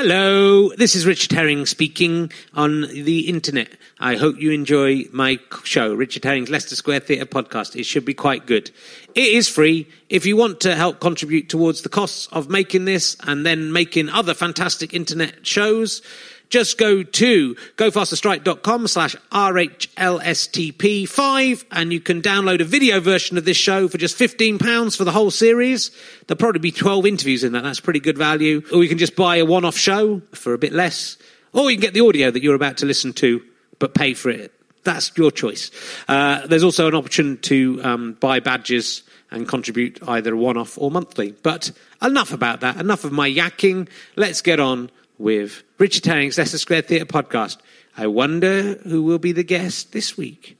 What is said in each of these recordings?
Hello, this is Richard Herring speaking on the internet. I hope you enjoy my show, Richard Herring's Leicester Square Theatre podcast. It should be quite good. It is free. If you want to help contribute towards the costs of making this and then making other fantastic internet shows, just go to gofasterstripe.com slash RHLSTP5 and you can download a video version of this show for just £15 for the whole series. There'll probably be 12 interviews in that. That's pretty good value. Or you can just buy a one-off show for a bit less. Or you can get the audio that you're about to listen to, but pay for it. That's your choice. Uh, there's also an option to um, buy badges and contribute either one-off or monthly. But enough about that. Enough of my yakking. Let's get on with Richard Herring's Leicester Square Theatre podcast. I wonder who will be the guest this week.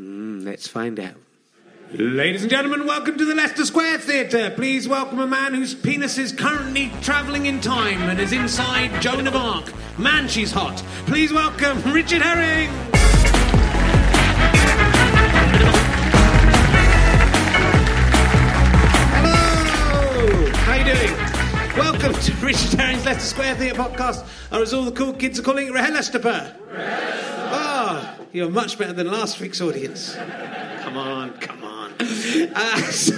Mm, let's find out. Ladies and gentlemen, welcome to the Leicester Square Theatre. Please welcome a man whose penis is currently travelling in time and is inside Joan of Arc. Man, she's hot. Please welcome Richard Herring. Hello. How you doing? Welcome to Richard Herring's Leicester Square Theatre podcast, or as all the cool kids are calling it, Rehelesteper. Ah, you're much better than last week's audience. Come on, come on. Uh, so,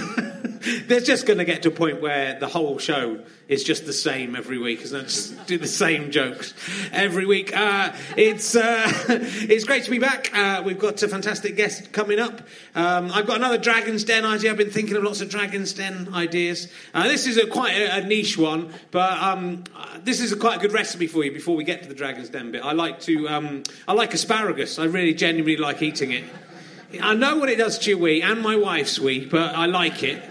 there's just going to get to a point where the whole show is just the same every week, isn't? Just do the same jokes every week. Uh, it's uh, it's great to be back. Uh, we've got a fantastic guest coming up. Um, I've got another Dragon's Den idea. I've been thinking of lots of Dragon's Den ideas. Uh, this is a quite a, a niche one, but um, uh, this is a quite a good recipe for you. Before we get to the Dragon's Den bit, I like to um, I like asparagus. I really genuinely like eating it. I know what it does to your wee and my wife's wee, but I like it.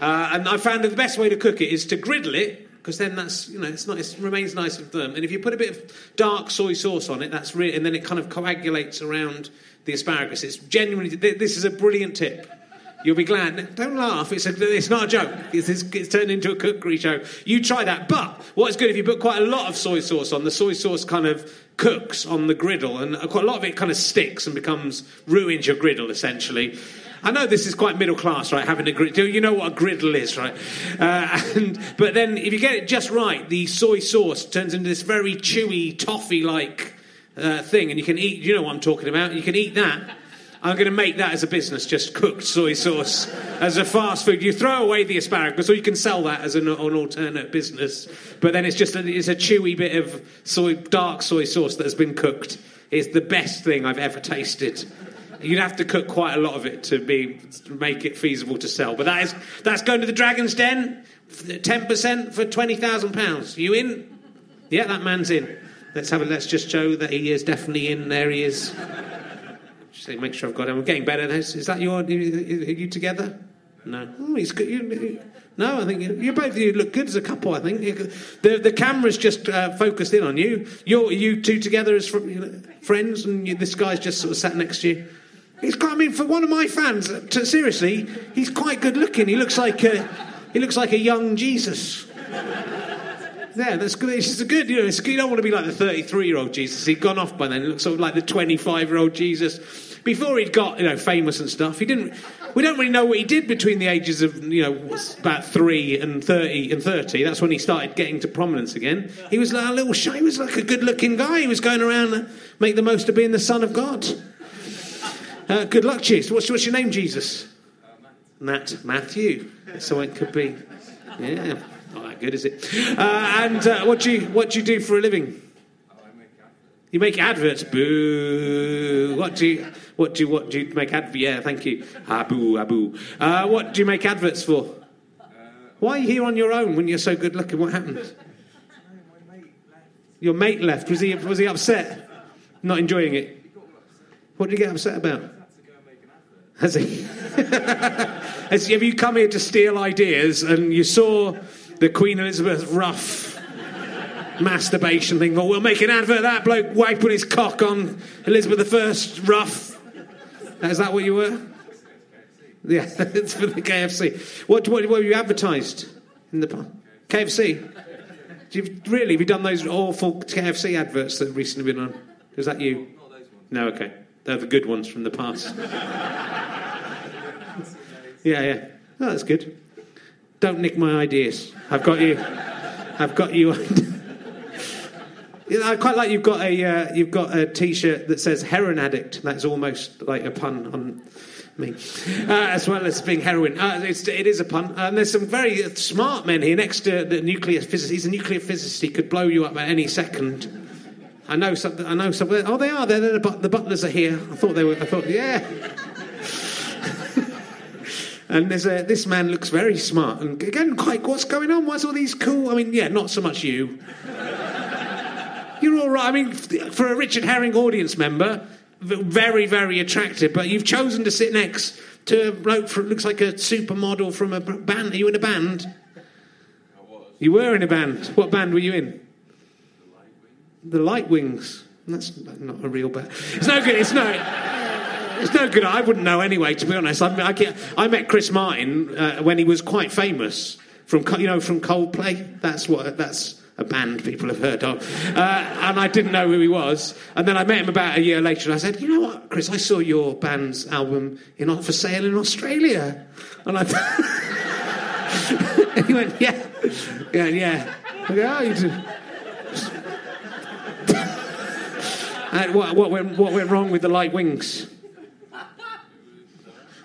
Uh, and I found that the best way to cook it is to griddle it, because then that's you know it's not it remains nice and firm. And if you put a bit of dark soy sauce on it, that's really and then it kind of coagulates around the asparagus. It's genuinely this is a brilliant tip. You'll be glad. Don't laugh. It's, a, it's not a joke. It's, it's, it's, turned into a cookery show. You try that. But what's good if you put quite a lot of soy sauce on, the soy sauce kind of cooks on the griddle, and quite a lot of it kind of sticks and becomes ruins your griddle essentially. I know this is quite middle class, right? Having a griddle, you know what a griddle is, right? Uh, and but then if you get it just right, the soy sauce turns into this very chewy toffee-like uh, thing, and you can eat. You know what I'm talking about? You can eat that. I'm going to make that as a business, just cooked soy sauce as a fast food. You throw away the asparagus, or you can sell that as an, an alternate business. But then it's just a, it's a chewy bit of soy, dark soy sauce that has been cooked. It's the best thing I've ever tasted. You'd have to cook quite a lot of it to be to make it feasible to sell. But that is that's going to the Dragon's Den. Ten percent for twenty thousand pounds. You in? Yeah, that man's in. Let's have a. Let's just show that he is definitely in. There he is. Just make sure I've got him. I'm getting better. Is that your? Are you together? No. Oh, he's good. You, no, I think you, you both you look good as a couple. I think the the camera's just uh, focused in on you. You're you two together as fr- friends, and you, this guy's just sort of sat next to you. He's quite. I mean, for one of my fans, uh, to, seriously, he's quite good looking. He looks like a he looks like a young Jesus. Yeah, that's good. It's good. You know, you don't want to be like the 33 year old Jesus. He'd gone off by then. He looks sort of like the 25 year old Jesus. Before he'd got you know famous and stuff, he didn't. We don't really know what he did between the ages of you know about three and 30 and 30. That's when he started getting to prominence again. He was like a little shy. He was like a good looking guy. He was going around make the most of being the son of God. Uh, good luck, Jesus. What's, what's your name, Jesus? Matt. Matthew. So it could be. Yeah. Not that good, is it? Uh, and uh, what do you what do you do for a living? You make adverts. Boo. What do you what do you, what do you make adverts? Yeah, thank you. Abu abu. Uh, what do you make adverts for? Why are you here on your own when you're so good looking? What happened? Your mate left. Was he was he upset? Not enjoying it. What did he get upset about? Has he? Has, have you come here to steal ideas and you saw the Queen Elizabeth rough masturbation thing? Well, we'll make an advert of that bloke wiping his cock on Elizabeth I rough. Is that what you were? Yeah, it's for the KFC. What, what, what were you advertised in the past? KFC? you really? Have you done those awful KFC adverts that have recently been on? Is that you? No, okay. They're the good ones from the past. yeah, yeah. Oh, that's good. Don't nick my ideas. I've got you. I've got you. I quite like you've got a uh, you've got a T-shirt that says heroin addict. That's almost like a pun on me, uh, as well as being heroin. Uh, it's, it is a pun. And there's some very smart men here next to the nuclear physicist. He's a nuclear physicist. He could blow you up at any second. I know something. I know something. Oh, they are. They're, the, but- the butlers are here. I thought they were. I thought, yeah. and there's a, this man looks very smart. And again, quite. What's going on? Why's all these cool? I mean, yeah, not so much you. You're all right. I mean, for a Richard Herring audience member, very, very attractive. But you've chosen to sit next to a bloke who looks like a supermodel from a band. Are you in a band? I was. You were in a band. What band were you in? The Light Wings. That's not a real band. It's no good. It's no. It's no good. I wouldn't know anyway. To be honest, I, I, I met Chris Martin uh, when he was quite famous from you know from Coldplay. That's what that's a band people have heard of. Uh, and I didn't know who he was. And then I met him about a year later, and I said, "You know what, Chris? I saw your band's album in for sale in Australia." And I. he went, "Yeah, yeah, yeah." I go, "Oh, you do." Uh, what, what, went, what went wrong with the light wings?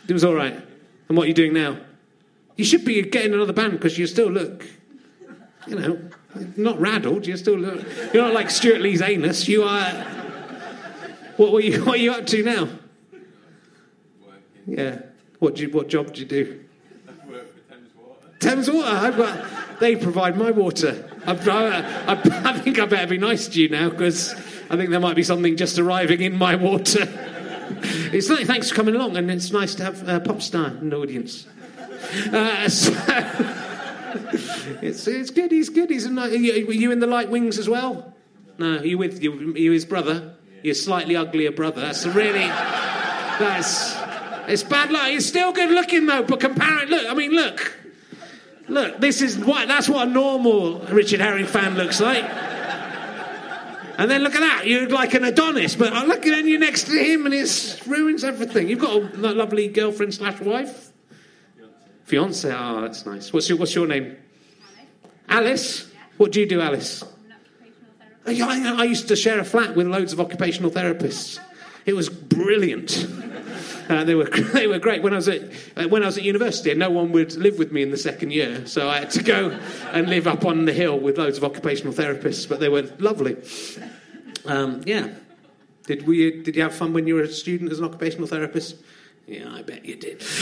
It was all right. And what are you doing now? You should be getting another band because you still look, you know, not raddled. You still look. You're not like Stewart Lee's anus. You are. What were you? What are you up to now? Yeah. What do you, What job do you do? Work for Thames Water. Thames Water, I've got. They provide my water. I, I, I, I think I better be nice to you now because I think there might be something just arriving in my water. It's nice. Thanks for coming along, and it's nice to have a pop star in the audience. Uh, so, it's it's good. He's good. He's a nice. You, were you in the light wings as well? No. Are you with you? You his brother? Your slightly uglier brother. That's really. That's. It's bad luck. He's still good looking though, but comparing. Look. I mean, look. Look. This is what. That's what a normal Richard Herring fan looks like. And then look at that, you're like an Adonis, but I look at you next to him and it ruins everything. You've got a lovely girlfriend slash wife? Fiance, oh, that's nice. What's your, what's your name? Alice? What do you do, Alice? Yeah, I, I used to share a flat with loads of occupational therapists. It was brilliant. Uh, they were they were great when I was at uh, when I was at university. No one would live with me in the second year, so I had to go and live up on the hill with loads of occupational therapists. But they were lovely. Um, yeah. Did we? Did you have fun when you were a student as an occupational therapist? Yeah, I bet you did.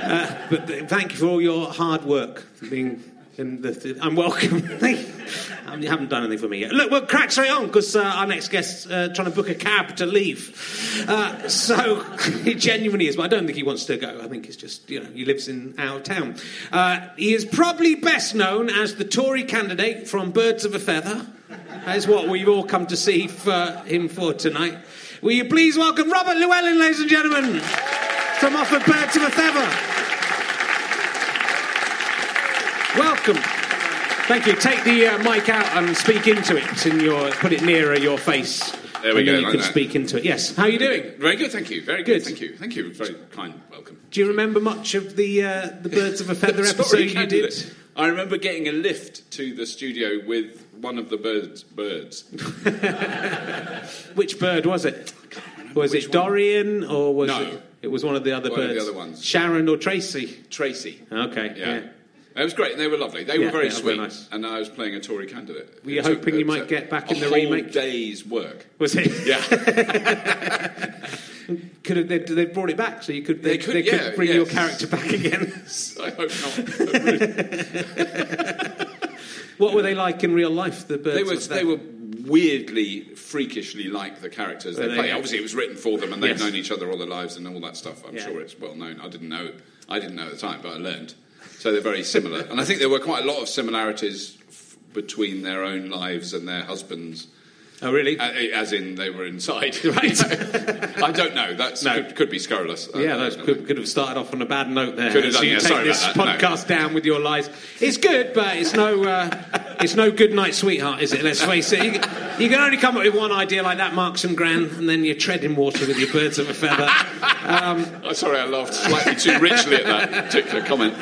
Uh, but th- thank you for all your hard work. Being in the th- I'm welcome. Um, you haven't done anything for me yet. Look, we'll crack straight on because uh, our next guest's uh, trying to book a cab to leave. Uh, so he genuinely is, but I don't think he wants to go. I think it's just you know he lives in our town. Uh, he is probably best known as the Tory candidate from Birds of a Feather. That is what we've all come to see for him for tonight. Will you please welcome Robert Llewellyn, ladies and gentlemen, from off of Birds of a Feather. Welcome. Thank you. Take the uh, mic out and speak into it. In your, put it nearer your face. There we and then go, You like can that. speak into it. Yes. How are you doing? Very good, thank you. Very good, Good. thank you. Thank you. Very kind welcome. Do you remember much of the uh, the Birds of a Feather episode you candidate. did? I remember getting a lift to the studio with one of the birds. Birds. Which bird was it? Was it. Dorian or was No. it? It was one of the other One of birds. the other ones. Sharon or Tracy. Tracy. Okay. Yeah. yeah. It was great, and they were lovely. They Yeah, were very yeah, sweet, nice. and I was playing a Tory candidate. Were you hoping you might a- get back in the remake? day's work. Was it? Yeah, Could have they, they brought it back so you could they, They could, they could yeah, bring yes. your character back again. I hope not. what were they like in real life? The birds. they were they were weirdly, freakishly like the characters they they? play. Obviously, it was written for them, and they've Yes. known each other all their lives and all that stuff. I'm Yeah. sure it's well known. I didn't know. I didn't know at the time, but I learned. So they're very similar, and I think there were quite a lot of similarities f- between their own lives and their husbands. Oh really? A- As in, they were inside. Right. I don't know. That's No. could, could be scurrilous. Yeah, that could, could have started off on a bad note there. Could have so you yeah, take sorry this that, no. podcast down with your lies. It's good, but it's no, uh, it's no good night, sweetheart, is it? Let's face it. You, can only come up with one idea like that, Marks and Gran, and then you're treading water with your birds of a feather. Oh, sorry, I laughed slightly too richly at that particular comment.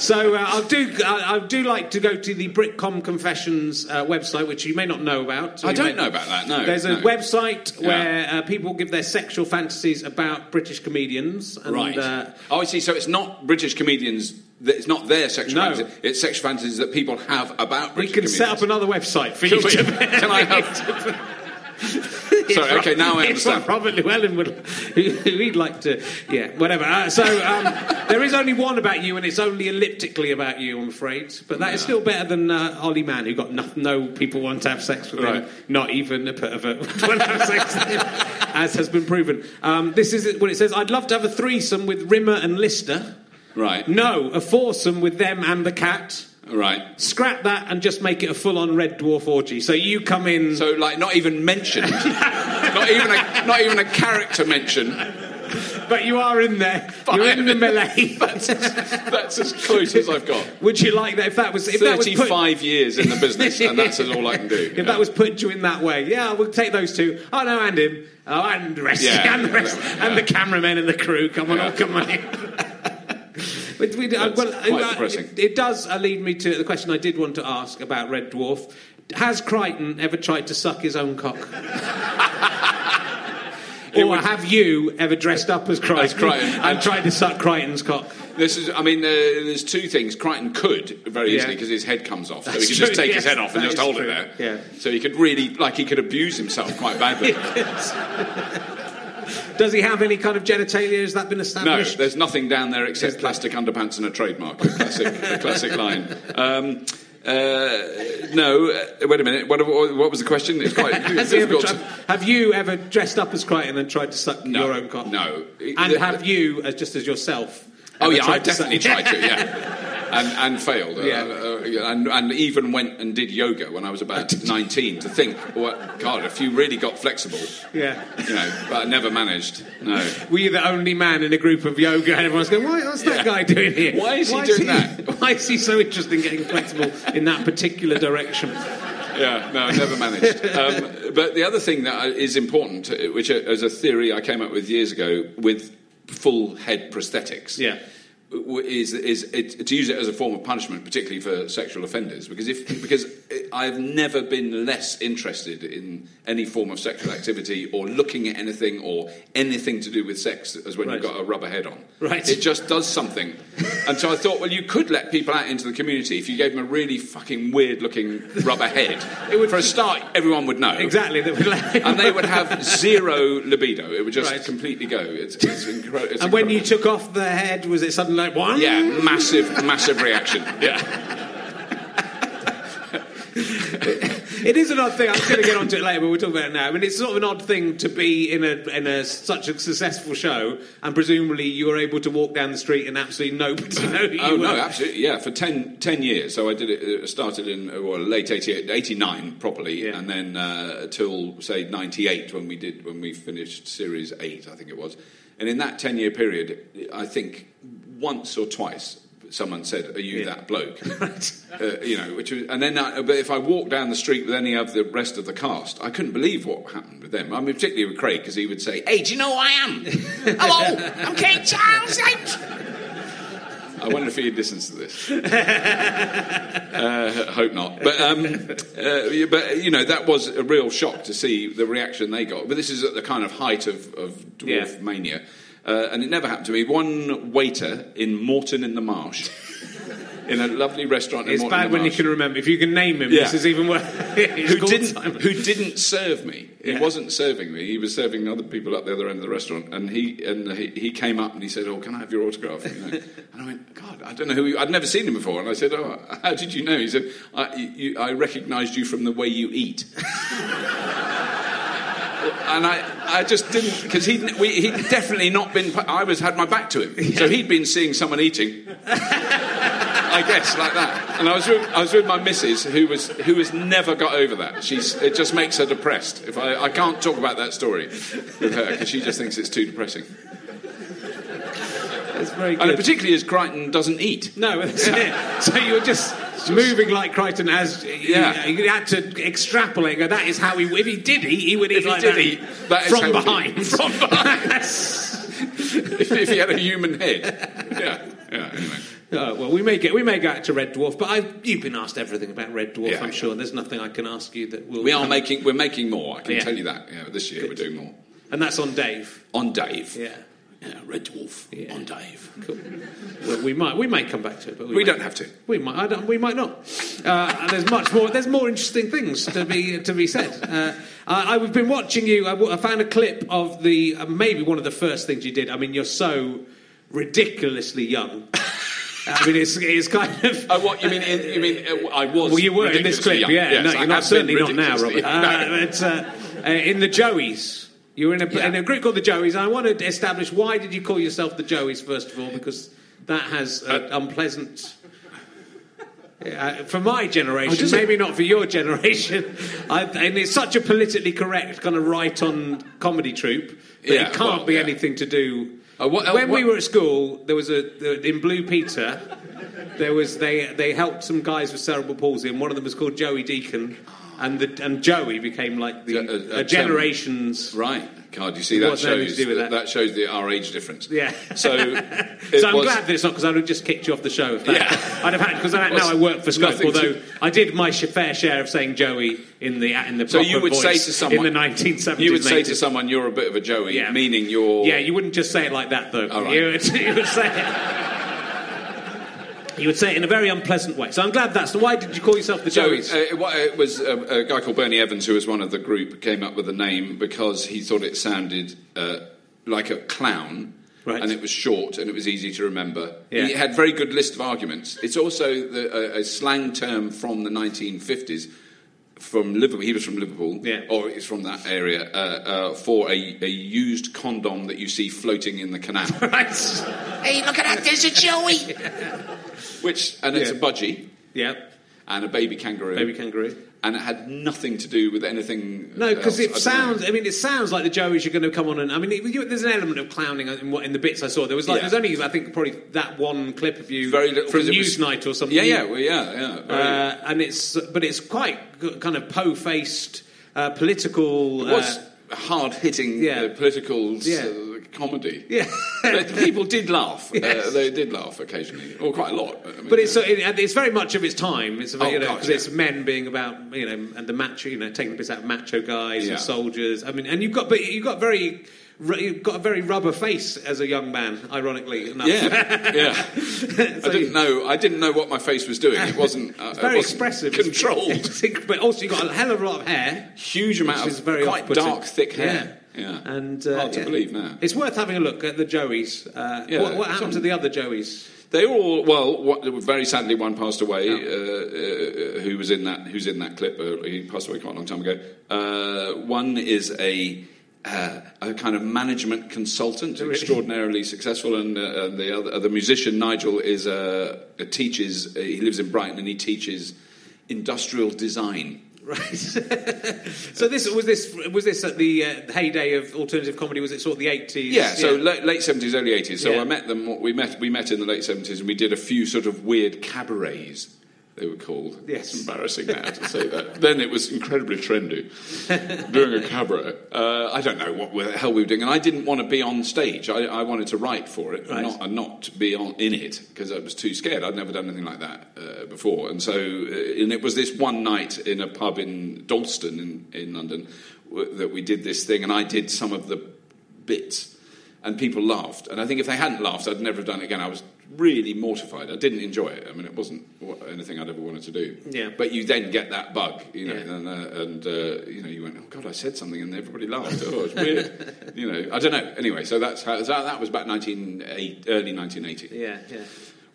So uh, I do. I, I do like to go to the Britcom Confessions uh, website, which you may not know about. So I don't may- know about that. No, There's a no. website Yeah. where uh, people give their sexual fantasies about British comedians. And, Right. Uh, oh, I see. So it's not British comedians. It's not their sexual No. fantasies. It's sexual fantasies that people have about we can set up another website for Can you we- can I have- Sorry, okay, now I It's understand. Robert Llewellyn would. He'd like to. Yeah, whatever. Uh, so um, there is only one about you, and it's only elliptically about you, I'm afraid. But that is still better than uh, Ollie Mann, who got no, no people want to have sex with him, not even a pervert want to have sex with him, as has been proven. Um, this is what it says. I'd love to have a threesome with Rimmer and Lister. Right. No, a foursome with them and the cat. Right. Scrap that and just make it a full-on Red Dwarf orgy. So you come in. So, like, not even mentioned. not even a not even a character mention. But you are in there. You're in the melee. That's as close as I've got. Would you like that if that was if that was put, Thirty-five years in the business, and that's all I can do. if that was put to you in that way? Yeah, we'll take those two. Oh no, and him. Oh, and the rest, Yeah. and the rest, and the cameramen and the crew. Come on, Yeah. oh, come on in. But we, uh, That's well, quite uh, depressing. It, it does uh, lead me to the question I did want to ask about Red Dwarf. Has Kryten ever tried to suck his own cock? or would- have you ever dressed up as Kryten, Kryten. and tried to suck Kryten's cock? This is, I mean, uh, there's two things. Kryten could very Yeah. easily because his head comes off, so he That's could just true, take his head off and just hold true. it there. Yeah. So he could really, like, he could abuse himself quite badly. Does he have any kind of genitalia? Has that been established? No, there's nothing down there except plastic underpants and a trademark. A classic, a classic line. Um, uh, no, uh, wait a minute. What, what was the question? It's quite difficult. tried- have you ever dressed up as Kryten and tried to suck No, your own cock? no. And The- have you, as just as yourself? Oh yeah, I definitely tried to. Yeah. And, and failed, uh, Yeah. uh, and, and even went and did yoga when I was about 19 to think, what, God, if you really got flexible, yeah. you know, but I never managed. No. Were you the only man in a group of yoga and everyone's going, Why, what's that Yeah. guy doing here? Why is he doing that?" Why is he so interested in getting flexible in that particular direction? Yeah, no, I never managed. Um, but the other thing that is important, uh, which uh, as a theory I came up with years ago, with full head prosthetics, Yeah. Is is it, to use it as a form of punishment, particularly for sexual offenders, because if because I've never been less interested in any form of sexual activity or looking at anything or anything to do with sex as when Right. you've got a rubber head on. Right. It just does something, and so I thought, well, you could let people out into the community if you gave them a really fucking weird looking rubber head. It would- for a start, everyone would know Exactly. that would let- and they would have zero libido. It would just Right. completely go. It's, it's, incre- it's and when you took off the head, was it suddenly one? yeah, massive, massive reaction. Yeah, It is an odd thing. I'm going to get onto it later, but we'll talk about it now. I mean, it's sort of an odd thing to be in a in a such a successful show, and presumably you were able to walk down the street and absolutely nobody know who you Oh were. no, absolutely. Yeah, for 10, 10 years. So I did it. uh, Started in uh, well, late 88, 89 properly, Yeah. and then uh, till say ninety eight when we did when we finished series eight, I think it was. And in that ten year period, I think once or twice someone said, "Are you Yeah. that bloke?" Uh, you know, which was, and then, I, but if I walked down the street with any of the rest of the cast, I couldn't believe what happened with them. I mean, particularly with Craig, because he would say, "Hey, do you know who I am? Hello, I'm Craig Charles." I wonder if he listens to this. uh, hope not. But, um, uh, but you know, that was a real shock to see the reaction they got. But this is at the kind of height of, of dwarf Yeah. mania. Uh, and it never happened to me. One waiter in Moreton in the Marsh, in a lovely restaurant in It's Moreton bad in the when you can remember. If you can name him, Yeah. this is even worse. Who didn't Simon. who didn't serve me. He Yeah. wasn't serving me. He was serving other people up the other end of the restaurant. And he and he, he came up and he said, "Oh, can I have your autograph?" You know? and I went, "God, I don't know who. You, I'd never seen him before." And I said, "Oh, how did you know?" He said, "I, you, I recognised you from the way you eat." And I, I just didn't because he'd, we, he'd definitely not been. I was had my back to him, so he'd been seeing someone eating. I guess like that. And I was with, I was with my missus, who was who has never got over that. She's it just makes her depressed. If I, I can't talk about that story with her because she just thinks it's too depressing. It's very good. And particularly as Kryten doesn't eat. No, that's it. So you were just moving like Kryten as Yeah. you, had to extrapolate. Go, that is how he. If he did eat, he would eat If he did that, eat, that from behind. from behind. If, if he had a human head. Yeah, yeah. Anyway. Oh, well, we may get we may go out to Red Dwarf, but I, you've been asked everything about Red Dwarf. Yeah, I'm yeah. sure there's nothing I can ask you that will. We are come- making we're making more. I can Yeah. tell you that. Yeah, this year we're doing more and that's on Dave. on Dave. Yeah, Yeah, Red Dwarf Yeah. on Dave. cool. well, we might we may come back to it, but we, We don't have to. We might. I don't, we might not. Uh, and there's much more. There's more interesting things to be to be said. Uh, I, I've been watching you. I found a clip of the uh, maybe one of the first things you did. I mean, you're so ridiculously young. I mean, it's, it's kind of. Oh, what you mean? In, you mean uh, I was? Well, you were in this clip, young. yeah. Yes, no, you're not certainly not now, Robert. Uh, it's, uh, uh, in the Joeys. You were in a, Yeah. in a group called the Joeys, I want to establish why did you call yourself the Joeys first of all? Because that has an Uh, unpleasant. Uh, for my generation, does it? maybe not for your generation, I, and it's such a politically correct kind of right-on comedy troupe that Yeah, it can't well, be yeah. anything to do. Uh, what- uh, when we were at school, there was a in Blue Peter. There was they they helped some guys with cerebral palsy, and one of them was called Joey Deacon, and the and Joey became like the A- a- a generation's. Right. God, you see that shows do with that? shows the our age difference. Yeah. So, So I'm was- glad that it's not because I would have just kicked you off the show. If that, Yeah. I'd have had because now I work for Scope. Although to- I did my sh- fair share of saying Joey in the in the So you would voice say to someone- in the 1970s. You would say to someone, "You're a bit of a Joey," Yeah. meaning you're. Yeah, you wouldn't just say it like that, though. All right. you, would, you would say it. You would say it in a very unpleasant way. So I'm glad that's. Why did you call yourself the So Joeys? uh, it was a, a guy called Bernie Evans, who was one of the group, came up with the name because he thought it sounded uh, like a clown, Right. and it was short and it was easy to remember. Yeah. He had a very good list of arguments. It's also the, a, a slang term from the 1950s. From Liverpool, he was from Liverpool, Yeah. or he's from that area, uh, uh, for a, a used condom that you see floating in the canal. right. Hey, look at that, there's a Joey. Which, and it's Yeah. a budgie Yeah. and a baby kangaroo, Baby kangaroo. and it had nothing to do with anything. No, because else. it don't sounds. know. I mean, it sounds like the Joeys are going to come on and. I mean, it, you, there's an element of clowning in, what, in the bits I saw. There was like, Yeah. there's only, I think, probably that one clip of you Very little, from 'cause it was- Newsnight or something. Yeah, yeah, well, yeah, yeah. very- Uh, and it's, but it's quite g- kind of po-faced, uh, political. it was uh, hard hitting yeah. uh, political s- Yeah. Uh, comedy. yeah. People did laugh. Yes. Uh, they did laugh occasionally, or quite a lot. I mean, But it's uh, so it, it's very much of its time. It's about, Oh, you know because yeah. it's men being about you know and the macho you know taking the piss out of macho guys Yeah. and soldiers. I mean, and you've got but you've got very you've got a very rubber face as a young man. Ironically enough, yeah, yeah. So I didn't know. I didn't know what my face was doing. It wasn't. Uh, very it wasn't expressive, controlled. but also you've got a hell of a lot of hair. Huge amount of is very quite dark, thick hair. Yeah. Yeah, And uh, hard to yeah. believe now. It's worth having a look at the Joeys. Uh, Yeah, what, what happened to the other Joeys? They all well. What, very sadly, one passed away. Oh. Uh, uh, who was in that? Who's in that clip? Uh, he passed away quite a long time ago. Uh, one is a. Uh, a kind of management consultant, Really? extraordinarily successful, and, uh, and the other, uh, the musician Nigel is uh, uh, teaches. Uh, he lives in Brighton and he teaches industrial design. Right. so this was this was this at the uh, heyday of alternative comedy? Was it sort of the eighties? Yeah, so late, late 70s, early 80s. So Yeah. I met them, we met, we met in the late 70s and we did a few sort of weird cabarets, they were called. Yes. It's embarrassing now to say that. Then it was incredibly trendy, doing a cabaret. Uh, I don't know what the hell we were doing, and I didn't want to be on stage. I, I wanted to write for it Right. and, not, and not be on, in it because I was too scared. I'd never done anything like that uh, before. And so, uh, and it was this one night in a pub in Dalston in, in London w- that we did this thing, and I did some of the bits, and people laughed. And I think if they hadn't laughed, I'd never have done it again. I was really mortified. I didn't enjoy it. I mean, it wasn't anything I'd ever wanted to do. Yeah. But you then get that bug, you know, Yeah. and, uh, and uh, you know, you went, oh God, I said something, and everybody laughed. Oh, it's weird. you know, I don't know. Anyway, so that's how, that, that was about 1980, early 1980 yeah, yeah.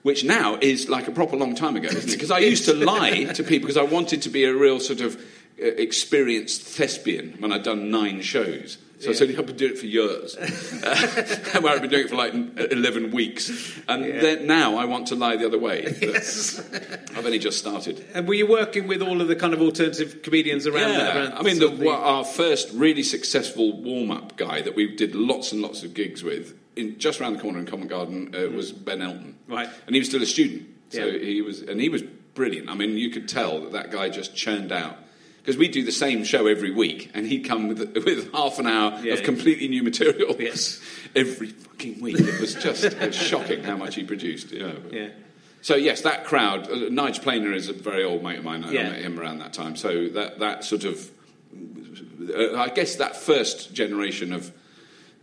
which now is like a proper long time ago, isn't it? Because I used to lie to people because I wanted to be a real sort of uh, experienced thespian when I'd done nine shows. So I said, I've been doing it for years. where I've been doing it for like 11 weeks. And Yeah. then now I want to lie the other way. Yes. I've only just started. And were you working with all of the kind of alternative comedians around? Yeah, around I mean, sort the, our first really successful warm-up guy that we did lots and lots of gigs with, in, just around the corner in Covent Garden, uh, was Ben Elton. Right. and he was still a student, so Yeah. he was, and he was brilliant. I mean, you could tell that that guy just churned out. Because we do the same show every week, and he'd come with, with half an hour Yeah. of completely new material Yes. every fucking week. It was just it was shocking how much he produced. You know. Yeah. So yes, that crowd. Uh, Nigel Planer is a very old mate of mine. I Yeah. met him around that time. So that that sort of, uh, I guess that first generation of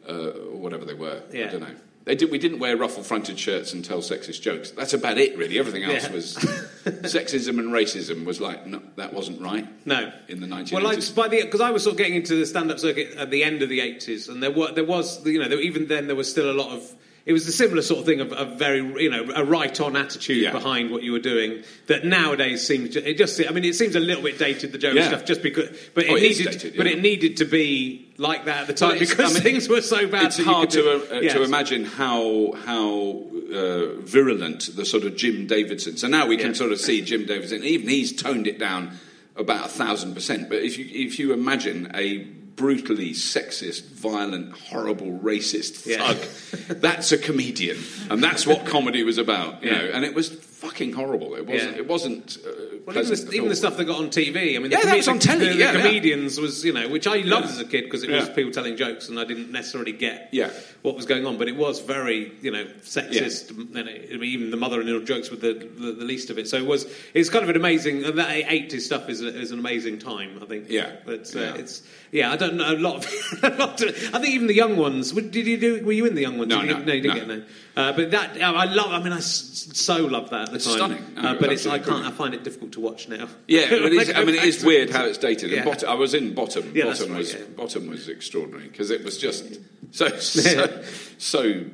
uh, whatever they were. Yeah. I don't know. They did, we didn't wear ruffle-fronted shirts and tell sexist jokes. That's about it, really. Everything else Yeah. was sexism and racism was like no, that wasn't right. No. in the 1980s. Well, like by the because I was sort of getting into the stand-up circuit at the end of the eighties, and there were there was you know there, even then there was still a lot of it was a similar sort of thing of, of very you know a right-on attitude Yeah. behind what you were doing that nowadays seems to- it just I mean it seems a little bit dated the joke Yeah. stuff just because but it Oh, it needed dated, but it needed to be like that at the time Well, because I mean, things were so bad. It's hard to, do- uh, Yes. to imagine how how uh, virulent the sort of Jim Davidson. So now we can Yeah. sort of see Jim Davidson. Even he's toned it down about a thousand percent. But if you if you imagine a brutally sexist, violent, horrible, racist Yeah. thug, that's a comedian, and that's what comedy was about. You Yeah. know, and it was fucking horrible. It wasn't. Yeah. It wasn't. Uh, Well, even, the, even the stuff that got on TV. I mean, Yeah, the, that was on telly, The, yeah, yeah. comedians was, you know, which I loved Yeah. as a kid because it was Yeah. people telling jokes, and I didn't necessarily get Yeah. what was going on. But it was very, you know, sexist. And it, I mean, even the mother-in-law jokes were the, the, the least of it. So it was. It's kind of an amazing. and That eighties stuff is, a, is an amazing time. I think. Yeah. But uh, Yeah. it's. Yeah, I don't know a lot. Of, a lot I think even the young ones. Did you do? Were you in the young ones? No, you no, no, you didn't no. get no. Uh, but that I love. I mean, I s- so love that at the It's time. stunning. No, Uh, it but it's. I absolutely can't. I find it difficult to watch now. Yeah, it is, I mean, it is weird how it's dated. Yeah. And bottom, I was in Bottom. Yeah, that's bottom right, was yeah. Bottom was extraordinary because it was just so so. so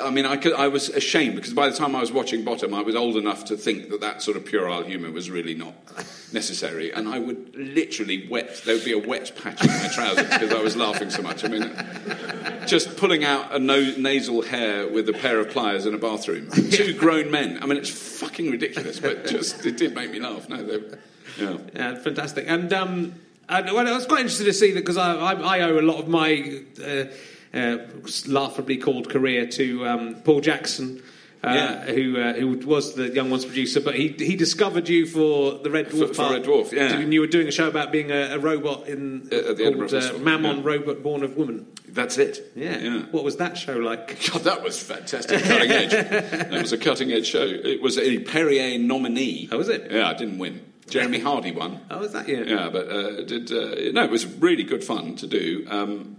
I mean, I, could, I was ashamed because by the time I was watching Bottom, I was old enough to think that that sort of puerile humour was really not necessary, and I would literally wet. There would be a wet patch in my trousers because I was laughing so much. I mean, just pulling out a no, nasal hair with a pair of pliers in a bathroom. Two grown men. I mean, it's fucking ridiculous, but just it did make me laugh. No, they, yeah. Yeah, fantastic. And um, I, well, I was quite interested to see that because I, I, I owe a lot of my uh, uh, laughably called career to um, Paul Jackson. Uh, Yeah. who uh, who was the Young Ones producer, but he he discovered you for the Red Dwarf For- for. Red Dwarf, yeah. And you were doing a show about being a, a robot in the called uh, Mammon, yeah. Robot Born of Woman. That's it. Yeah. yeah. What was that show like? God, that was fantastic, cutting edge. that was a cutting edge show. It was a Perrier nominee. How was it? Yeah, I didn't win. Jeremy Hardy won. Oh, was that yeah? Yeah, but uh, did uh, no? It was really good fun to do. Um,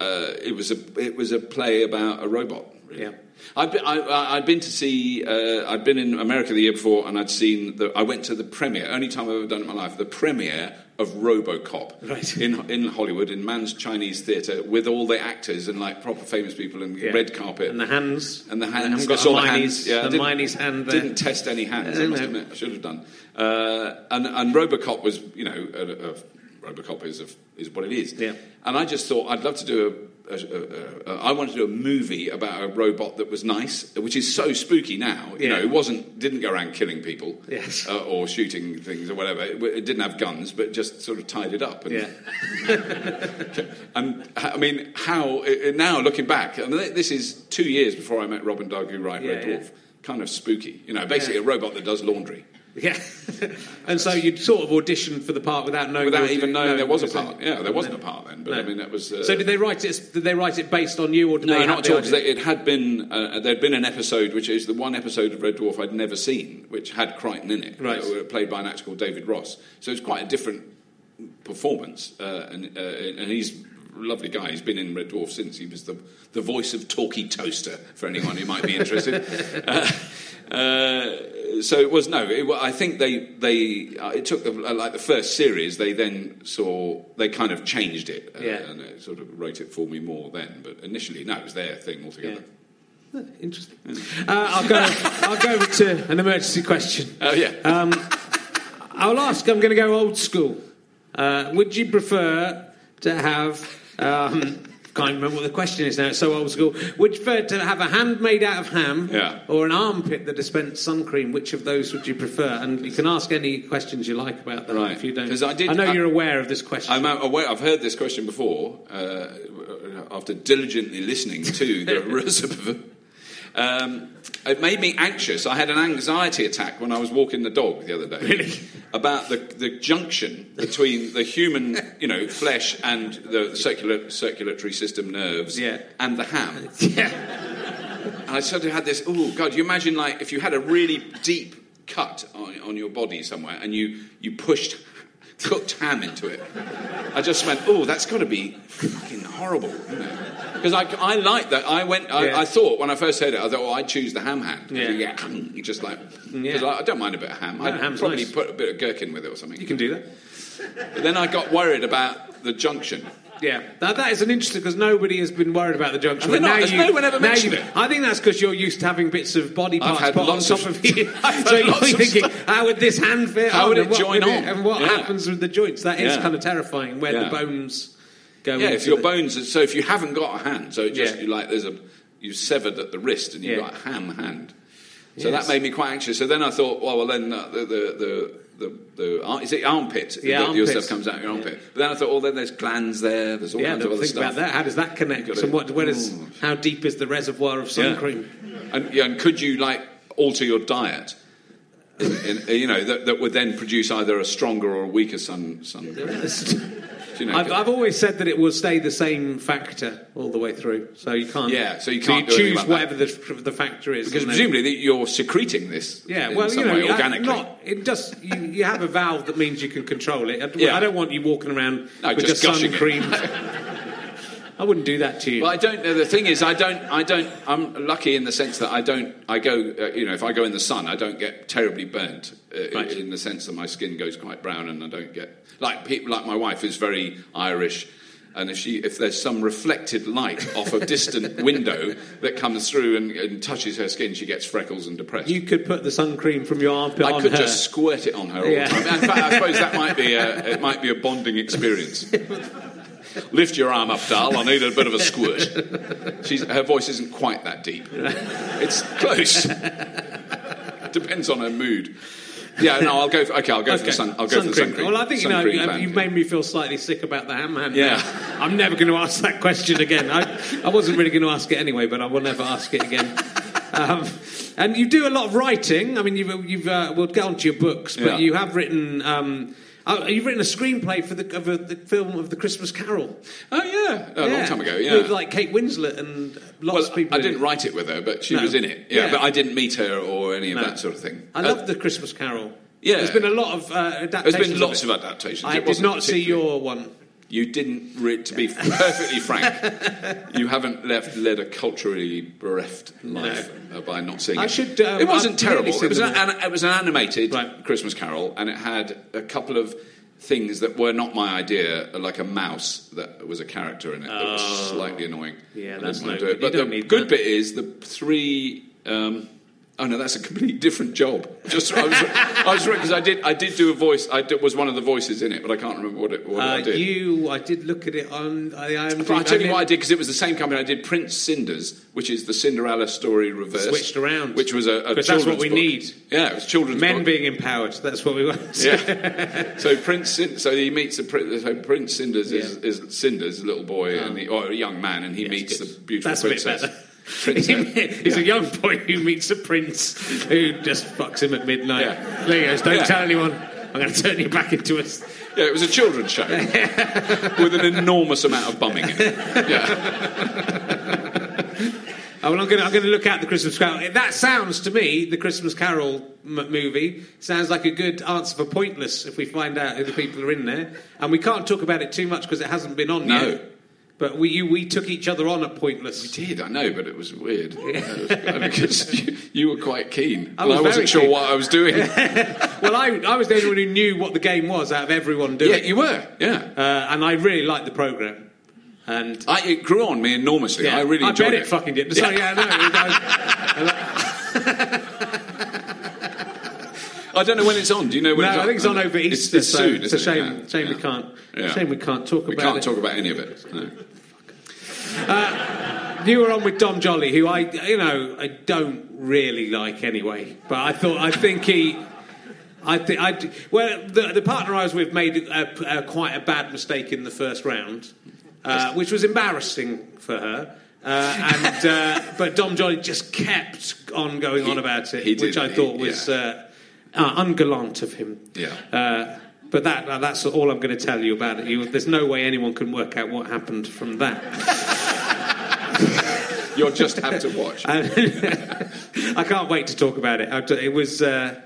uh, it was a it was a play about a robot. Really. Yeah. I'd been, I, I- I'd been to see. Uh, I'd been in America the year before, and I'd seen. The, I went to the premiere. Only time I've ever done it in my life. The premiere of RoboCop Right. in in Hollywood in Mann's Chinese Theatre with all the actors and like proper famous people and Yeah. red carpet And the hands. and the hands. I got saw the Hermione's- hands. Yeah, I didn't- Hermione's hand there. Didn't test any hands. Uh, I must admit, I should have done. Uh, and and RoboCop was, you know, a, a, RoboCop is a, is what it is. Yeah. And I just thought I'd love to do a. a, a, a I wanted to do a movie about a robot that was nice, which is so spooky now. You Yeah. know, it wasn't didn't go around killing people Yes. uh, or shooting things or whatever. It, it didn't have guns, but just sort of tied it up. And, Yeah. and I mean, how uh, now looking back, I and this is two years before I met Rob and Doug, who write Red Dwarf. yeah. Kind of spooky, you know. Basically, Yeah. a robot that does laundry Yeah. and so you'd sort of auditioned for the part without knowing without even knowing there was a part. Yeah, there wasn't a part then, but I mean, that was. Uh, So did they write it? Did they write it based on you, or did No, they not at all. the 'cause idea? It had been uh, there'd been an episode, which is the one episode of Red Dwarf I'd never seen, which had Kryten in it, Right. uh, played by an actor called David Ross. So it's quite a different performance, uh, and, uh, and he's a lovely guy. He's been in Red Dwarf since. He was the the voice of Talkie Toaster for anyone who might be interested. uh, uh, so it was no. It, I think they they uh, it took uh, like the first series. They then saw they kind of changed it uh, Yeah. and it sort of wrote it for me more then. But initially, no, it was their thing altogether. Yeah. Interesting. Uh, I'll go. I'll go over to an emergency question. Oh yeah. Um, I'll ask. I'm going to go old school. Uh, would you prefer to have? Um, can't remember what the question is now. It's so old school. Would you prefer to have a hand made out of ham, Yeah. or an armpit that dispensed sun cream? Which of those would you prefer? And you can ask any questions you like about that. Right. If you don't, I did- know I- you're aware of this question. I'm aware. I've heard this question before uh, after diligently listening to the recipe. Um, it made me anxious. I had an anxiety attack when I was walking the dog the other day. Really? About the, the junction between the human, you know, flesh and the circular, circulatory system nerves Yeah. and the ham. Yeah. And I sort of had this, oh, God, you imagine like if you had a really deep cut on, on your body somewhere and you, you pushed cooked ham into it. I just went, oh, that's got to be fucking horrible. Because I, I like that. I went, I, Yeah. I thought when I first heard it, I thought, oh, I'd choose the ham hand. Yeah. just like, Yeah. I, I don't mind a bit of ham. I'd ham's probably nice. put a bit of gherkin with it or something. You can do that. But then I got worried about the junction. Yeah, now that is an interesting because nobody has been worried about the junction. Have they but not? now you- no one ever mentioned you- it? I think that's because you're used to having bits of body parts put on top of- of, you. So you're of thinking, how would this hand fit? How would it what join on? and what Yeah. happens with the joints? That is Yeah. kind of terrifying where Yeah. the bones go. Yeah, if your the- bones, so if you haven't got a hand, so it just you like there's a you severed at the wrist and you've got a ham hand. So Yes. that made me quite anxious. So then I thought, well, well then uh, the, the the the the is it armpit? Yeah, that your stuff comes out your armpit. But then I thought, oh, then there's glands there. There's all Yeah, kinds of other think stuff. about that. How does that connect? And what? Where does? How deep is the reservoir of sun Yeah. cream? And, yeah, and could you like alter your diet? In, in, you know that, that would then produce either a stronger or a weaker sun sun. You know, I've, I've always said that it will stay the same factor all the way through, so you can't. Yeah, so you can't do choose about whatever the, the factor is, because and then- presumably that you're secreting this. Yeah, in well, some you know, way, organically. not it does. You, you have a valve that means you can control it. I, Yeah. I don't want you walking around No, with just sun gushing it. cream. I wouldn't do that to you. Well, I don't. Know. The thing is, I don't. I don't. I'm lucky in the sense that I don't. I go. Uh, you know, if I go in the sun, I don't get terribly burnt. Uh, Right. In the sense that my skin goes quite brown, and I don't get like people. Like my wife is very Irish. And if, she, if there's some reflected light off a distant window that comes through and, and touches her skin, she gets freckles and depressed. you could put the sun cream from your armpit I could her. just squirt it on her all Yeah. the time. In fact, I suppose that might be a, it might be a bonding experience. Lift your arm up, doll. I need a bit of a squirt. She's, her voice isn't quite that deep. It's close. Depends on her mood. Yeah, no, I'll go. For, okay, I'll go for the sun. I'll go for the sun cream. Well, I think you Sun know you- plan, you've made me feel slightly sick about the ham hand. Yeah. now. I'm never going to ask that question again. I, I wasn't really going to ask it anyway, but I will never ask it again. Um, and you do a lot of writing. I mean, you've, you've uh, we'll get onto your books, but Yeah. you have written. Um, uh, you've written a screenplay for the, of a, the film of the Christmas Carol. Oh yeah, a long time ago. Yeah. with like Kate Winslet and lots well, of people. I didn't it. write it with her, but she No. was in it. Yeah, Yeah. but I didn't meet her or any of No. that sort of thing. I Uh, love the Christmas Carol. Yeah. there's been a lot of uh, There's adaptations. been lots of, of adaptations. I did not see your one. You didn't, re- to be perfectly frank, you haven't left, led a culturally bereft life uh, by not seeing I it. should, um, it wasn't I've terrible. It was, an, it was an animated Right. Christmas Carol, and it had a couple of things that were not my idea, like a mouse that was a character in it that was slightly annoying. Oh. Yeah, that's no do it. But the good that. bit is the three. Um, Oh no, that's a completely different job. Just I was, I was right because I did I did do a voice. I did, was one of the voices in it, but I can't remember what it what I Uh, did. you, I did look at it on. I, I'm But I'll tell you what I did because it was the same company. I did Prince Cinders, which is the Cinderella story reversed, Switched around. which was a, a that's what we book. need. Yeah, it was children's Men book. being empowered. That's what we want. yeah. so Prince, so he meets a so Prince Cinders is, Yeah. is Cinders, a little boy, and he, or a young man, and he Yes, meets the beautiful That's a bit princess. He's a young boy who meets a prince who just fucks him at midnight. Yeah. There he goes. Don't Yeah. tell anyone. I'm going to turn you back into a. Yeah, it was a children's show with an enormous amount of bumming in it. Yeah. Oh, well, I'm going to I'm going to look at the Christmas Carol. That sounds to me the Christmas Carol m- movie sounds like a good answer for Pointless. If we find out who the people are in there, and we can't talk about it too much because it hasn't been on No. yet. But we you, we took each other on at Pointless. We did, I know, but it was weird. Because you, you were quite keen. I and was wasn't sure what I was doing. Well, I, I was the only one who knew what the game was out of everyone doing. yeah, you were. Yeah. uh, and I really liked the program. And I, it grew on me enormously. yeah, I really I enjoyed bet it, fucking did. So, yeah, no, I, don't know when it's on. Do you know when no, it's on? I think it's on over Easter. It's, so soon. it's a it? shame. Yeah. Shame we can't. Yeah. Shame we can't talk We about can't it. talk about any of it. No. You were on with Dom Jolly, who I, you know, I don't really like anyway. But I thought, I think he, I think, I well, the, the partner I was with made a, a, quite a bad mistake in the first round, uh, which was embarrassing for her. Uh, and uh, but Dom Jolly just kept on going on about it, he which I he- thought was yeah. Uh, ungallant of him. Yeah. Uh, but that uh, that's all I'm going to tell you about it. You, there's no way anyone can work out what happened from that. You'll just have to watch. I can't wait to talk about it. It was. Uh,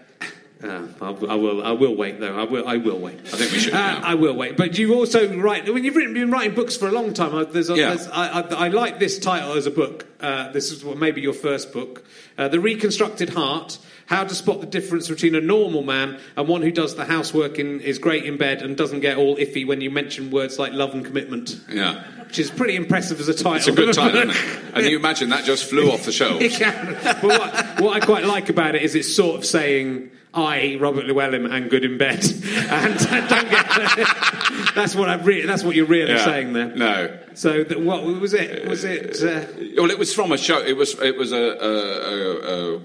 uh, I, I will. I will wait, though. I will. I will wait. I think we should Uh. I will wait. But you also write. When you've written, been writing books for a long time. I- There's, a, Yeah. there's, I, I, I like this title as a book. Uh, this is what maybe your first book, uh, "The Reconstructed Heart: How to Spot the Difference Between a Normal Man and One Who Does the Housework and is Great in Bed and Doesn't Get All Iffy when you mention words like love and commitment." Yeah. Which is pretty impressive as a title. It's a good title, isn't it? And you imagine that just flew off the shelves. It can. But what, what I quite like about it is it's sort of saying, I, Robert Llewellyn, am good in bed. And don't get. that's, what I'm re- that's what you're really Yeah. saying there. No. So, that, what was it? Was it. Uh, Well, it was from a show. It was it was a, a, a, a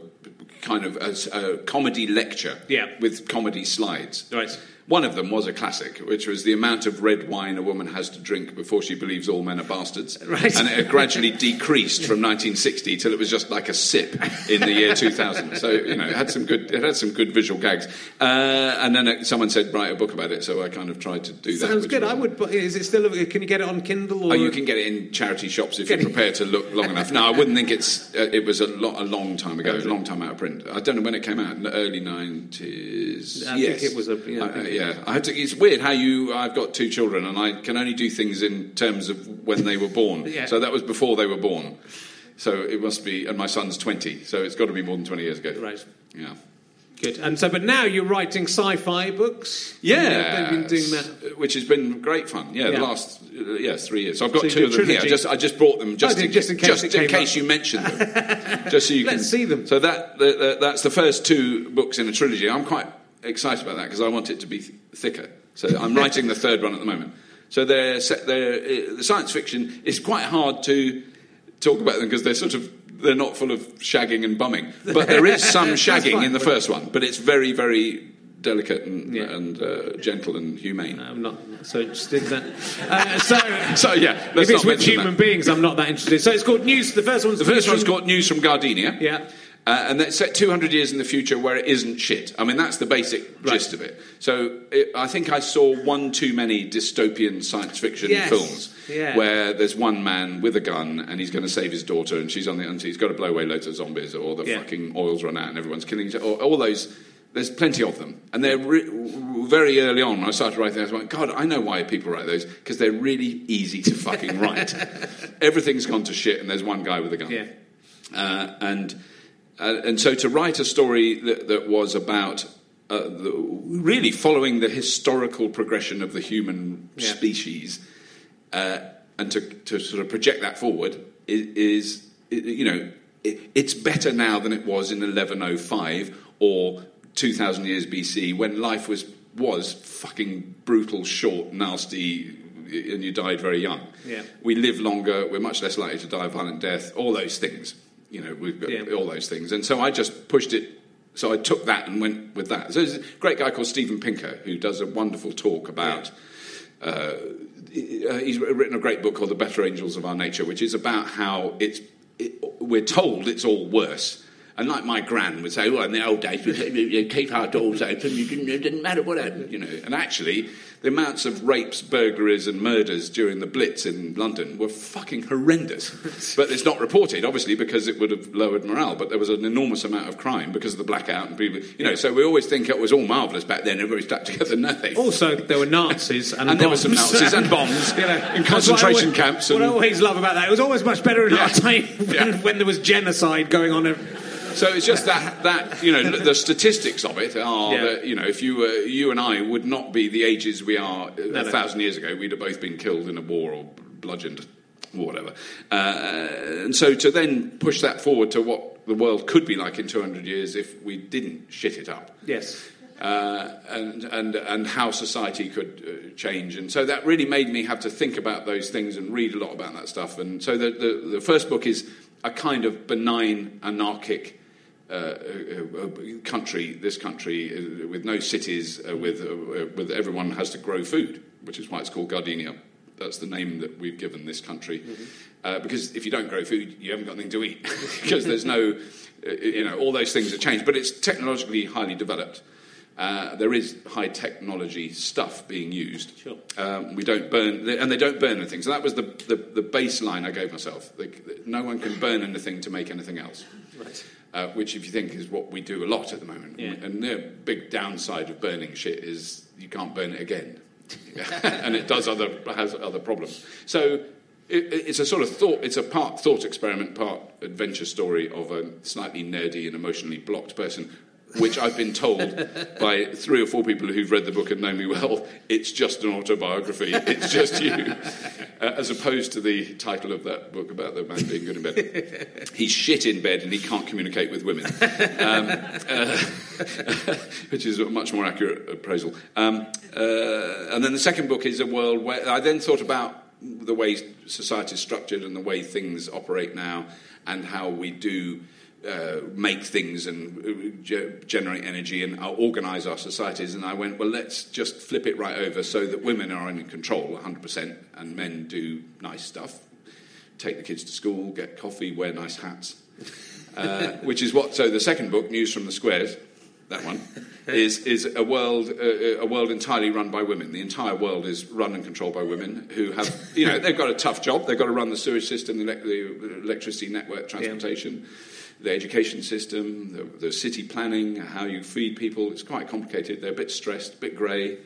kind of a, a comedy lecture Yeah. with comedy slides. Right. One of them was a classic, which was the amount of red wine a woman has to drink before she believes all men are bastards. Right. And it gradually decreased from 1960 till it was just like a sip in the year 2000. So you know, it had some good it had some good visual gags. Uh, and then uh, someone said write a book about it, so I kind of tried to do that. sounds good. I would. But is it still. Can you get it on Kindle? Or Oh, you can get it in charity shops if you're prepared to look long enough. No, I wouldn't think it's. Uh, it was a, lo- a long time ago, a long time out of print. I don't know when it came out in the early nineties. I think it was a- yeah, uh, yeah. I had to, it's weird how you. I've got two children, and I can only do things in terms of when they were born. Yeah. So that was before they were born. So it must be, and my son's twenty, so it's got to be more than twenty years ago. Right. Yeah. Good. And so, but now you're writing sci-fi books. Yeah, They've been doing that. which has been great fun. Yeah, Yeah. the last uh, yes three years. So I've got So two of them here. trilogy. Just I just brought them just Oh, in, just in case just in case up. you mentioned them, just so you Let's can see them. So that the, the, that's the first two books in a trilogy. I'm quite excited about that because I want it to be th- thicker. So I'm writing the third one at the moment. So they're they're uh, the science fiction. is quite hard to talk about them because they're sort of they're not full of shagging and bumming, but there is some shagging fine, in the first one. But it's very very delicate and, Yeah. and uh, gentle and humane. I'm not so interested in that. Uh, so, So yeah, let's if it's with human that. beings, I'm not that interested. So it's called News. The first one's The first one's from- got news from Gardenia. Yeah. Uh, and that's set 200 years in the future where it isn't shit. I mean, that's the basic Right. gist of it. So it, I think I saw one too many dystopian science fiction Yes. films Yeah. where there's one man with a gun and he's going to save his daughter and she's on the and he's got to blow away loads of zombies or the Yeah. fucking oil's run out and everyone's killing each other. Or, all those. There's plenty of them, and they're re- very early on. When I started writing, I was like, "God, I know why people write those because they're really easy to fucking write. Everything's gone to shit, and there's one guy with a gun." Yeah. Uh, and uh, and so to write a story that, that was about uh, the, really following the historical progression of the human Yeah. species uh, and to, to sort of project that forward is, is you know it, it's better now than it was in 1105 or 2000 years BC when life was was fucking brutal, short, nasty, and you died very young. Yeah. We live longer. We're much less likely to die a violent death. All those things, you know, we've got Yeah. all those things. And so I just pushed it. So I took that and went with that. So there's a great guy called Steven Pinker who does a wonderful talk about. Uh, uh, he's written a great book called The Better Angels of Our Nature, which is about how it's it, we're told it's all worse. And like my gran would say, well, in the old days, we keep our doors open, you didn't, it didn't matter what happened, you know. And actually, the amounts of rapes, burglaries, and murders during the Blitz in London were fucking horrendous. but it's not reported, obviously, because it would have lowered morale. But there was an enormous amount of crime because of the blackout and people, you know. So we always think it was all marvellous back then, everybody stuck together. No, they Also, there were Nazis and, And there were some Nazis and bombs You know, in what I concentration always- camps What I always love about that, it was always much better in Yeah. our time when, Yeah. when there was genocide going on. So it's just that that you know the statistics of it are Yeah. that you know if you were you and I would not be the ages we are a no. thousand years ago, we'd have both been killed in a war or bludgeoned or whatever. Uh, and so to then push that forward to what the world could be like in 200 years if we didn't shit it up. Yes. Uh, and, and, and how society could uh, change. And so that really made me have to think about those things and read a lot about that stuff. And so the, the, the first book is a kind of benign, anarchic country, this country, uh, with no cities, uh, with, uh, with everyone has to grow food, which is why it's called Gardenia. That's the name that we've given this country. Uh, Uh, because if you don't grow food, you haven't got anything to eat. because there's no, uh, you know, all those things have changed. But it's technologically highly developed. Uh, there is high technology stuff being used. Sure. Um, we don't burn, and they don't burn anything. So that was the, the, the baseline I gave myself. They, no one can burn anything to make anything else. Right. Uh, which, if you think, is what we do a lot at the moment. Yeah. And the big downside of burning shit is you can't burn it again, and it does other has other problems. So it, it's a sort of thought. It's a part thought experiment, part adventure story of a slightly nerdy and emotionally blocked person. Which I've been told by three or four people who've read the book and know me well, it's just an autobiography. It's just you, uh, as opposed to the title of that book about the man being good in bed. He's shit in bed and he can't communicate with women, um, uh, which is a much more accurate appraisal. Um, uh, and then the second book is a world where I then thought about the way society is structured and the way things operate now and how we do uh, make things and uh, ge- generate energy and uh, organize our societies. And I went, well, let's just flip it right over so that women are in control 100% and men do nice stuff. Take the kids to school, get coffee, wear nice hats. Uh, which is what, so the second book, News from the Squares, that one, is, is a, world, uh, a world entirely run by women. The entire world is run and controlled by women who have, you know, they've got a tough job. They've got to run the sewage system, the, the electricity network, transportation the education system, the, the city planning, how you feed people. It's quite complicated. They're a bit stressed, a bit grey,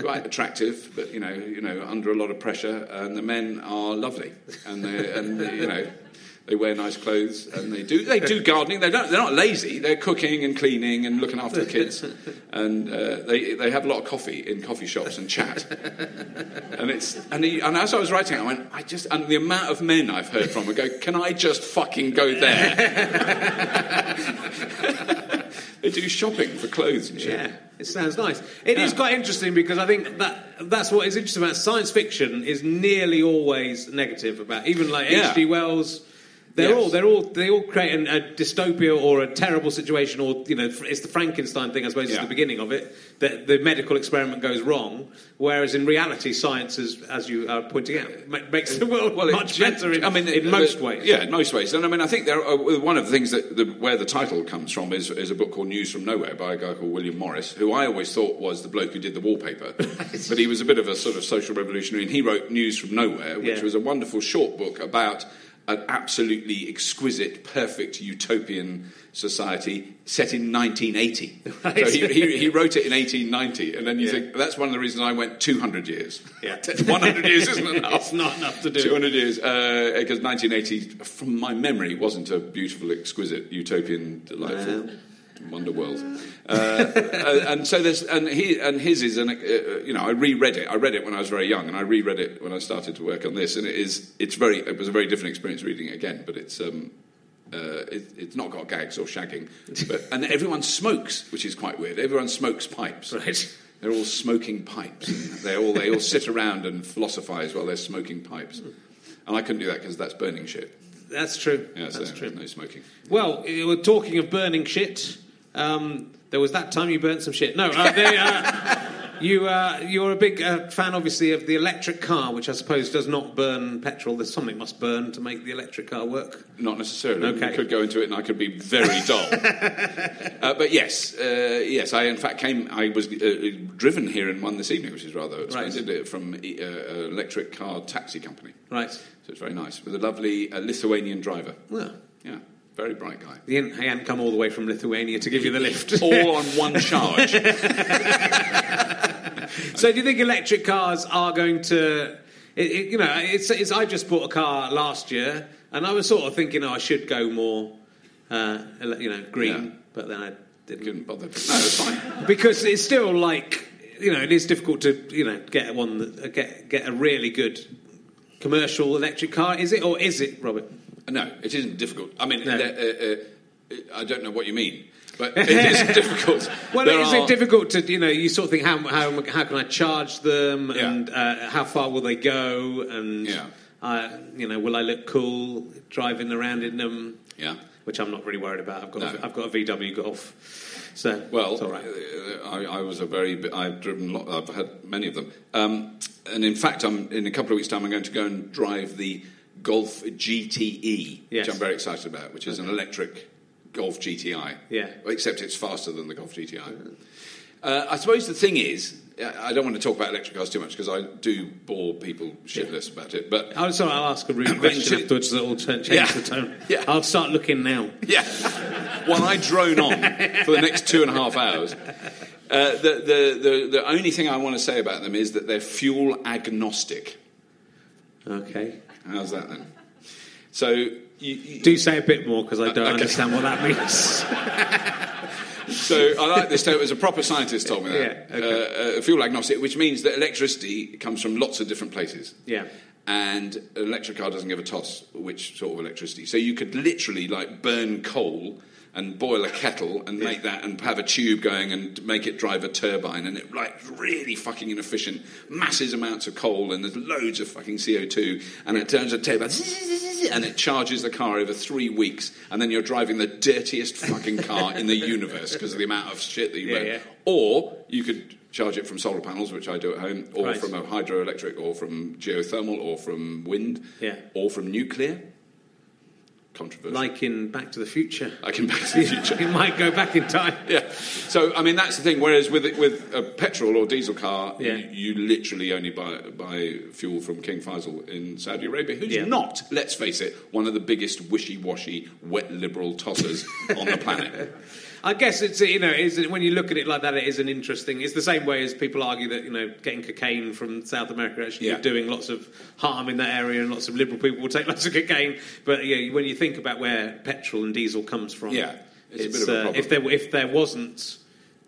quite attractive, but you know, you know, under a lot of pressure. And the men are lovely, and and you know. They wear nice clothes and they do they do gardening. They don't, they're not lazy. They're cooking and cleaning and looking after the kids, and uh, they they have a lot of coffee in coffee shops and chat. And it's and, he, and as I was writing, I went, I just and the amount of men I've heard from would go, can I just fucking go there? they do shopping for clothes and shit. Yeah, it sounds nice. It is Yeah. quite interesting because I think that that's what is interesting about science fiction is nearly always negative about even like Yeah. H.G. Wells. They're Yes. all they're all they all create an, a dystopia or a terrible situation or you know it's the Frankenstein thing I suppose is the beginning of it that the medical experiment goes wrong whereas in reality science is as you are pointing out makes the world Well, much gen- better in, I mean, in most the- ways. Yeah, in most ways. And I mean, I think there are, uh, one of the things that the, where the title comes from is, is a book called News from Nowhere by a guy called William Morris, who I always thought was the bloke who did the wallpaper, but he was a bit of a sort of social revolutionary, and he wrote News from Nowhere, which Yeah. was a wonderful short book about an absolutely exquisite, perfect utopian society set in 1980. Right. So he, he, he wrote it in 1890, and then you Yeah. think that's one of the reasons I went 200 years. Yeah. 100 years isn't enough. It's not enough to do. 200 years, uh, because 1980, from my memory, wasn't a beautiful, exquisite, utopian, delightful wonder world. Uh, uh, and so there's, and he, and his is, an, uh, you know, I reread it. I read it when I was very young, and I reread it when I started to work on this, and it is, it's very, it was a very different experience reading it again, but it's. Um, uh, it, it's not got gags or shagging, but and everyone smokes, which is quite weird. Everyone smokes pipes. Right. They're all smoking pipes. They all they all sit around and philosophise while they're smoking pipes. And I couldn't do that because that's burning shit. That's true. Yeah, so That's true. no smoking. Well, you were talking of burning shit. Um, there was that time you burnt some shit. No, uh, they, uh, you uh, you're a big uh, fan, obviously, of the electric car, which I suppose does not burn petrol. There's something must burn to make the electric car work. Not necessarily. Okay. We could go into it, and I could be very dull. uh, but yes, uh, yes. I in fact came. I was uh, driven here in one this evening, which is rather splendid, uh, from uh, an electric car taxi company. Right. So it's very nice with a lovely uh, Lithuanian driver. Well, Yeah, very bright guy. he hadn't, he hadn't come all the way from Lithuania to give you the lift. All on one charge. so, do you think electric cars are going to? It, it, you know, it's, it's. I just bought a car last year, and I was sort of thinking, oh, I should go more, uh, you know, green, Yeah. but then I didn't. Couldn't bother. No, it's fine. because it's still like you know it is difficult to you know get one that uh, get get a really good commercial electric car is it or is it robert No, it isn't difficult. I mean, No. uh, uh, I don't know what you mean, but it is difficult. well There is are- it difficult to you know you sort of think how how, how can i charge them Yeah. and uh, how far will they go and Yeah. uh, you know will i look cool driving around in them Yeah. which i'm not really worried about i've got No. a, i've got a vw golf so Well, it's all right uh, I, I was a very. I've driven. a Lot, I've had many of them, um, and in fact, I'm in a couple of weeks' time. I'm going to go and drive the Golf GTE, Yes. which I'm very excited about, which is an electric Golf GTI. Yeah. Except it's faster than the Golf GTI. Uh, I suppose the thing is, I don't want to talk about electric cars too much because I do bore people shitless about it. But I'm sorry, I'll ask a rude question afterwards that will change Yeah. the tone. Yeah. I'll start looking now. Yeah. While I drone on for the next two and a half hours, uh, the, the, the, the only thing I want to say about them is that they're fuel agnostic. Okay. How's that then? So, you, you, Do say a bit more because I don't Okay. understand what that means. so I like this. It was a proper scientist told me that. Yeah, okay. uh, uh, fuel agnostic, which means that electricity comes from lots of different places. yeah. and an electric car doesn't give a toss which sort of electricity. So you could literally like burn coal and boil a kettle and make that and have a tube going and make it drive a turbine and it like really fucking inefficient, massive amounts of coal and there's loads of fucking CO2 and it turns a turbine and it charges the car over three weeks and then you're driving the dirtiest fucking car in the universe because of the amount of shit that you Yeah, burn. yeah. Or you could charge it from solar panels, which I do at home, or Right. from a hydroelectric, or from geothermal, or from wind, Yeah. or from nuclear. Controversial. Like in Back to the Future. I can back to the future. it might go back in time. Yeah. So I mean that's the thing. Whereas with with a petrol or diesel car, Yeah. you, you literally only buy buy fuel from King Faisal in Saudi Arabia, who's Yeah. not, let's face it, one of the biggest wishy-washy, wet liberal tossers on the planet. I guess it's you know is when you look at it like that, it is an interesting. It's the same way as people argue that you know getting cocaine from South America actually Yeah. doing lots of harm in that area, and lots of liberal people will take lots of cocaine. But yeah, when you think about where petrol and diesel comes from, Yeah, it's a bit of a uh, problem. if there if there wasn't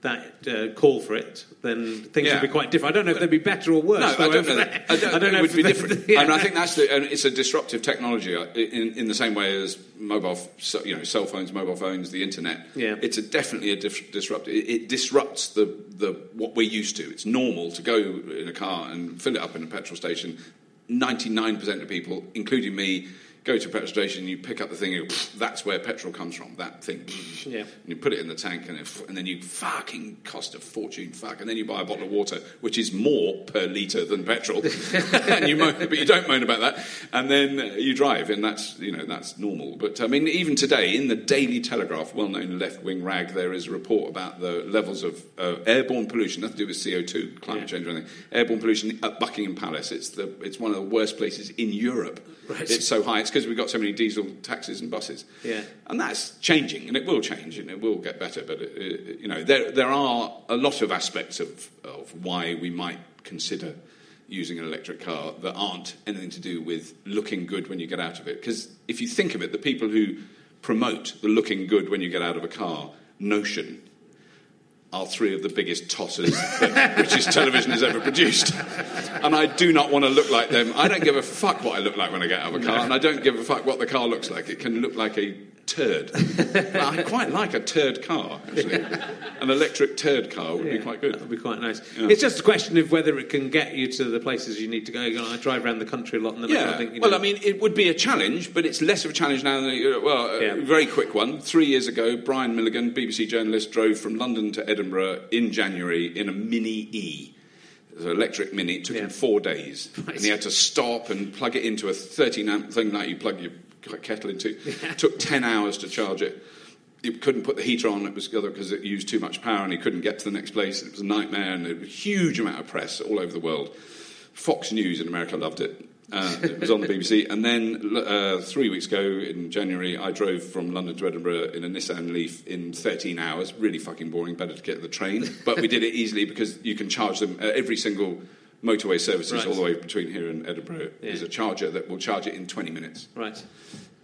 that uh, call for it, then things Yeah. would be quite different. I don't know if they'd be better or worse. No, I don't know. That. I don't, know it would be different. yeah. I, mean, I think that's the, and it's a disruptive technology uh, in, in the same way as mobile, so- you know, cell phones, mobile phones, the internet. Yeah. It's a definitely a disrupt. It, it disrupts the, the what we're used to. It's normal to go in a car and fill it up in a petrol station. Ninety nine percent of people, including me. Go to a petrol station, you pick up the thing, you go, that's where petrol comes from, that thing. Yeah. And you put it in the tank, and, it, and then you fucking cost a fortune, fuck. And then you buy a bottle of water, which is more per litre than petrol. and you moan, but you don't moan about that. And then you drive, and that's, you know, that's normal. But I mean, even today, in the Daily Telegraph, well known left wing rag, there is a report about the levels of uh, airborne pollution, nothing to do with CO2, climate Yeah. change or anything. Airborne pollution at Buckingham Palace. It's, the, it's one of the worst places in Europe. Right. It's so high. It's because we've got so many diesel taxis and buses. Yeah. And that's changing, and it will change, and it will get better. But it, it- you know, there there are a lot of aspects of of why we might consider using an electric car that aren't anything to do with looking good when you get out of it. Because if you think of it, the people who promote the looking good when you get out of a car notion are three of the biggest tossers that British television has ever produced. And I do not want to look like them. I don't give a fuck what I look like when I get out of a car, and I don't give a fuck what the car looks like. It can look like a turd. I quite like a turd car, actually. An electric turd car would be quite good. That would be quite nice. Yeah. It's just a question of whether it can get you to the places you need to go. You know, I drive around the country a lot, and then I Yeah. think, you well, I mean, it would be a challenge, but it's less of a challenge now than it, uh, well. A Yeah. very quick one. Three years ago, Brian Milligan, BBC journalist, drove from London to Edinburgh in January in a Mini E. It was an electric Mini. It took Yeah. him four days, Right. and he had to stop and plug it into a 13 amp thing like you plug your kettle into. It took 10 hours to charge it. He couldn't put the heater on. It was because it used too much power, and he couldn't get to the next place. It was a nightmare, and there was a huge amount of press all over the world. Fox News in America loved it. Uh, it was on the BBC. And then uh, three weeks ago in January, I drove from London to Edinburgh in a Nissan Leaf in 13 hours. Really fucking boring. Better to get the train. But we did it easily because you can charge them at every single motorway services Right. all the way between here and Edinburgh. Yeah. There's a charger that will charge it in 20 minutes. right.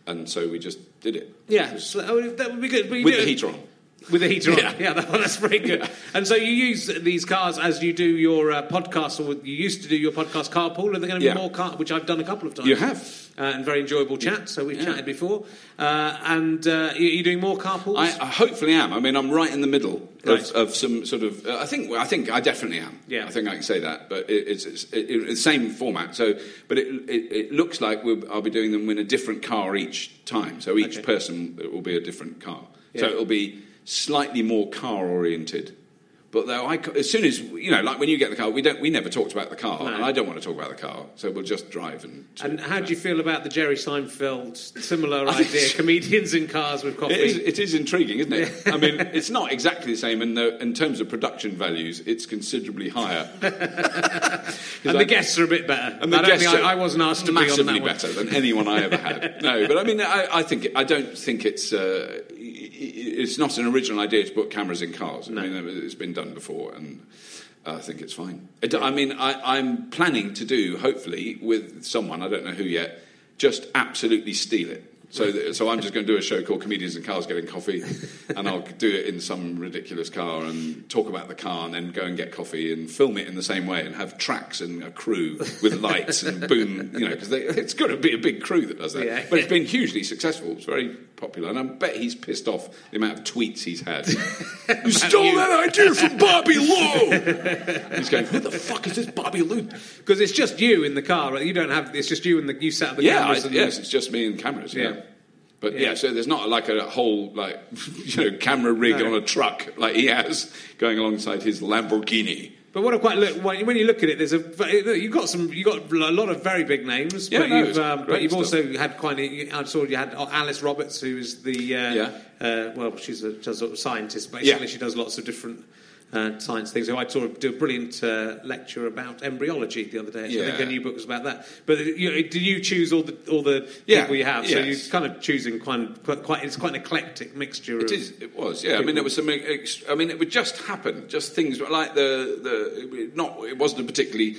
And so we just did it. Yeah, so, oh, that would be good. With the heater on. With the heater on. Yeah. Yeah, that, that's very good. And so you use these cars as you do your uh, podcast, or you used to do your podcast carpool. Are there going to be Yeah. more car, which I've done a couple of times? You have. Uh, and very enjoyable chat. So we've Yeah. chatted before. Uh, and uh, you, you doing more carpools? I, I hopefully am. I mean, I'm right in the middle Right. of, of some sort of. Uh, I think. I think I definitely am. Yeah. I think I can say that. But it, it's, it's it, same format. So, but it, it, looks like we'll, I'll be doing them in a different car each time. So each Okay. person will be a different car. So it'll be slightly more car oriented. But though I, as soon as you know, like when you get the car, we don't, we never talked about the car, and I don't want to talk about the car, so we'll just drive and. And how do you feel about the Jerry Seinfeld similar idea? Comedians in cars with coffee. It is, it is intriguing, isn't it? I mean, it's not exactly the same in, the, in terms of production values. It's considerably higher. and the guests are a bit better. And the I don't guests think I, I wasn't asked to be on that one. better than anyone I ever had. No, but I mean, I, I think I don't think it's uh, it's not an original idea to put cameras in cars. I mean, it's been done before, and I think it's fine. It, I mean, I, I'm planning to do hopefully with someone I don't know who yet, just absolutely steal it. So, so I'm just going to do a show called Comedians in Cars Getting Coffee, and I'll do it in some ridiculous car and talk about the car, and then go and get coffee and film it in the same way, and have tracks and a crew with lights and boom, you know, because it's got to be a big crew that does that. Yeah. But it's been hugely successful. It's very popular, and I bet he's pissed off the amount of tweets he's had. you stole you. that idea from Bobby Llew. he's going, who the fuck is this Bobby Llew? Because it's just you in the car. Right? You don't have. It's just you and the you sat at the Yeah, I, cameras. and yes, it's just me and cameras. Yeah. Yeah. But Yeah. yeah. so there's not like a whole like you know camera rig No. on a truck like he has going alongside his Lamborghini. But what I quite look when when you look at it, there's a you've got some you've got a lot of very big names, Yeah, but no, you've um, but you've stuff. also had quite. A, I saw you had Alice Roberts, who is the uh, Yeah. uh, well, she's a, does a scientist. Basically, Yeah. she does lots of different. Uh, science things. So I saw her do a brilliant uh, lecture about embryology the other day. Actually. I think a new book was about that. But you, do you choose all the all the Yeah, people you have? So you're kind of choosing quite, quite, quite it's quite an eclectic mixture. It of, is. It was. Yeah. I mean, it was ex- I mean, it would just happen. Just things like the the not. It wasn't a particularly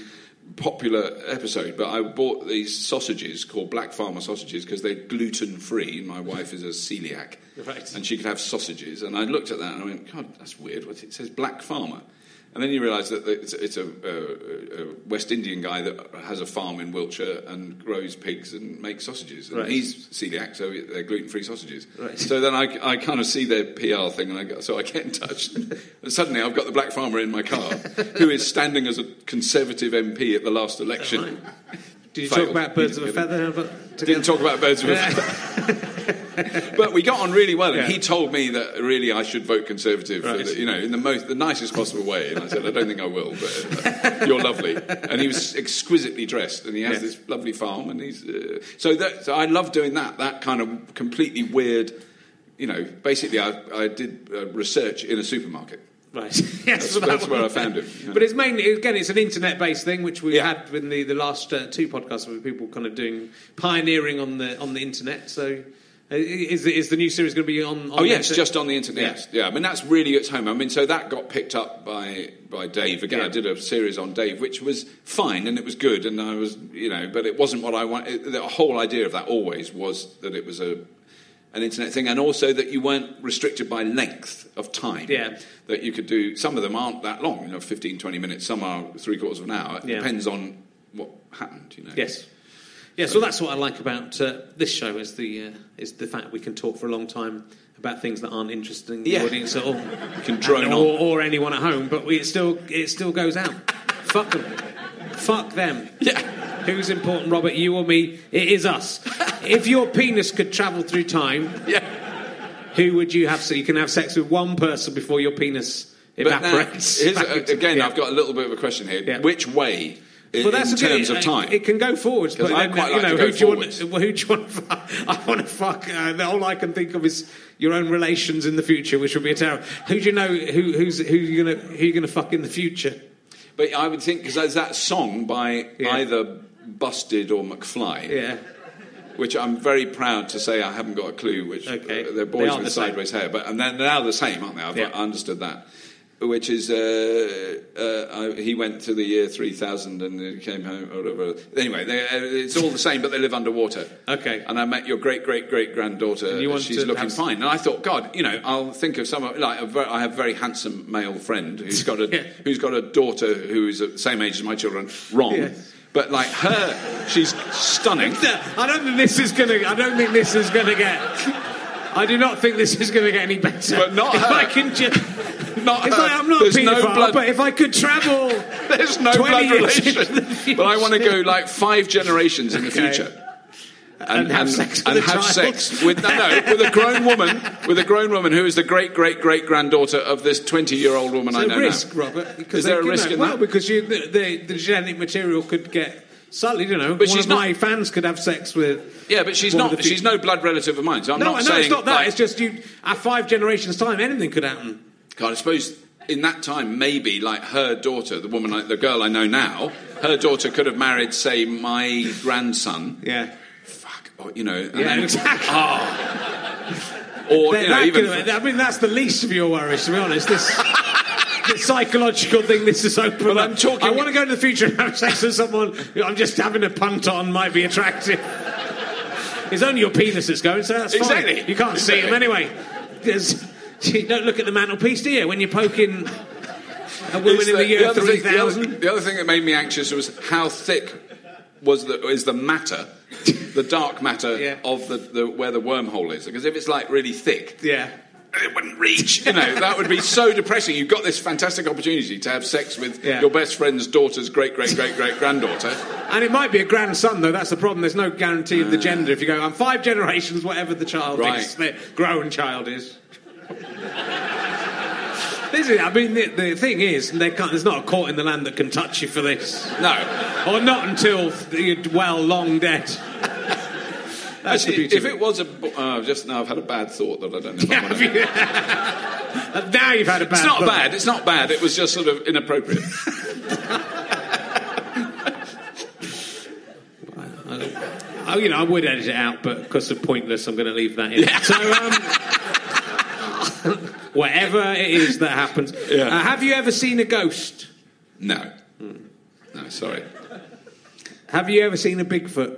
popular episode, but I bought these sausages called Black Farmer sausages because they're gluten free. My wife is a celiac, Right. and she could have sausages. And I looked at that and I went, God, that's weird. What it says Black Farmer. And then you realise that it's, it's a, a, a West Indian guy that has a farm in Wiltshire and grows pigs and makes sausages. And Right. he's celiac, so they're gluten-free sausages. Right. So then I, I kind of see their PR thing, and I go, so I get in touch. and suddenly, I've got the black farmer in my car, who is standing as a Conservative MP at the last election. Did you Failed. talk about birds of a feather? Didn't talk about birds of a feather. but we got on really well, and Yeah. he told me that really I should vote Conservative, for Right. the, you know, in the most, the nicest possible way. And I said, I don't think I will, but uh, you're lovely. And he was exquisitely dressed, and he has Yeah. this lovely farm, and he's uh, so that so I love doing that. That kind of completely weird, you know. Basically, I, I did uh, research in a supermarket. Right. yes, That's, that's where I found him. yeah. But it's mainly again, it's an internet-based thing, which we've Yeah. had in the, the last uh, two podcasts with people kind of doing pioneering on the on the internet. So, Uh, is the, is the new series going to be on? on Oh yes, internet? just on the internet. Yes. Yeah, I mean that's really its home. I mean, so that got picked up by by Dave again. Yeah. I did a series on Dave, which was fine and it was good, and I was you know, but it wasn't what I wanted. The whole idea of that always was that it was a an internet thing, and also that you weren't restricted by length of time. Yeah. that you could do. Some of them aren't that long, you know, 15, 20 minutes. Some are three quarters of an hour. It Yeah. depends on what happened. You know. Yes. Yes, well, that's what I like about uh, this show is the uh, is the fact we can talk for a long time about things that aren't interesting to Yeah. the audience at all, You can drone or, on. or anyone at home. But we, it still it still goes out. Fuck them. Fuck them. Yeah. Who's important, Robert? You or me? It is us. if your penis could travel through time, Yeah. who would you have? So you can have sex with one person before your penis But now, evaporates. here's back into- again, yeah. I've got a little bit of a question here. Yeah. Which way, Well, that's in good- terms of time? It can go forwards, but I quite you like know, who do you want? forwards. Who do you want? To fuck? I want to fuck. Uh, all I can think of is your own relations in the future, which would be a terrible. Who do you know? Who, who's who you gonna who you gonna fuck in the future? But I would think because there's that song by Yeah. either Busted or McFly, Yeah, which I'm very proud to say I haven't got a clue. Which Okay. they're boys are with the same. sideways hair, but and they're now the same, aren't they? I've Yeah. understood that. Which is uh, uh, he went to the year 3000 and he came home or whatever. Anyway, they, uh, it's all the same, but they live underwater. Okay. And I met your great great great granddaughter. And you want She's to looking fine. And I thought, God, you know, I'll think of some like a very, I have a very handsome male friend who's got a Yeah. who's got a daughter who is the same age as my children. Wrong. Yes. But like her, she's stunning. I don't think this is gonna. I don't think this is gonna get. I do not think this is going to get any better. But not if her. I can just. Not It's her. like I'm not There's no paedophile, blood- but if I could travel, There's no 20 blood relation. But I want to go like five generations in the Okay. future. And have sex with and a have sex with no, no, with a grown woman, with a grown woman who is the great great great granddaughter of this twenty-year-old woman I know risk, now. Robert. Because Is there a risk know, in well, that? because you, the, the, the genetic material could get sullied. You know, But one she's of not- my fans could have sex with. Yeah, but she's not. She's no blood relative of mine. So I'm No, not know saying it's not that. like- it's just you. At five generations' time, anything could happen. God, I suppose in that time, maybe like her daughter, the woman, I, the girl I know now, her daughter could have married, say, my grandson. Yeah. Fuck, or, you know. Yeah, then- exactly. Ah. Or That- you know, even. have- I mean, that's the least of your worries, to be honest. This, this psychological thing this is open. Well. I'm talking- I want to go to the future and have sex with someone who I'm just having a punt on might be attractive. It's only your penis that's going, so that's fine. Exactly. You can't see them anyway. There's, you don't look at the mantelpiece, do you? When you're poking a woman It's in the, year the, other, 3000. the other thing that made me anxious was how thick was the is the matter, the dark matter Yeah. of the, the where the wormhole is. Because if it's like really thick, Yeah. It wouldn't reach. You know, that would be so depressing. You've got this fantastic opportunity to have sex with Yeah. your best friend's daughter's great great great great granddaughter. And it might be a grandson, though. That's the problem. There's no guarantee of the ah. gender. If you go, I'm five generations, whatever the child Right. is, the grown child is. this is, I mean, the, the thing is, there's not a court in the land that can touch you for this. No, Or not until you're well long dead. That's the Actually, beauty. if it was a, bo- uh, just now I've had a bad thought that I don't know. If I wanna- now you've had a bad. It's not thought. bad. It's not bad. It was just sort of inappropriate. Oh, you know, I would edit it out, but because of pointless, I'm going to leave that in. So, um, whatever it is that happens. Yeah. Uh, have you ever seen a ghost? No, no, sorry. Have you ever seen a Bigfoot?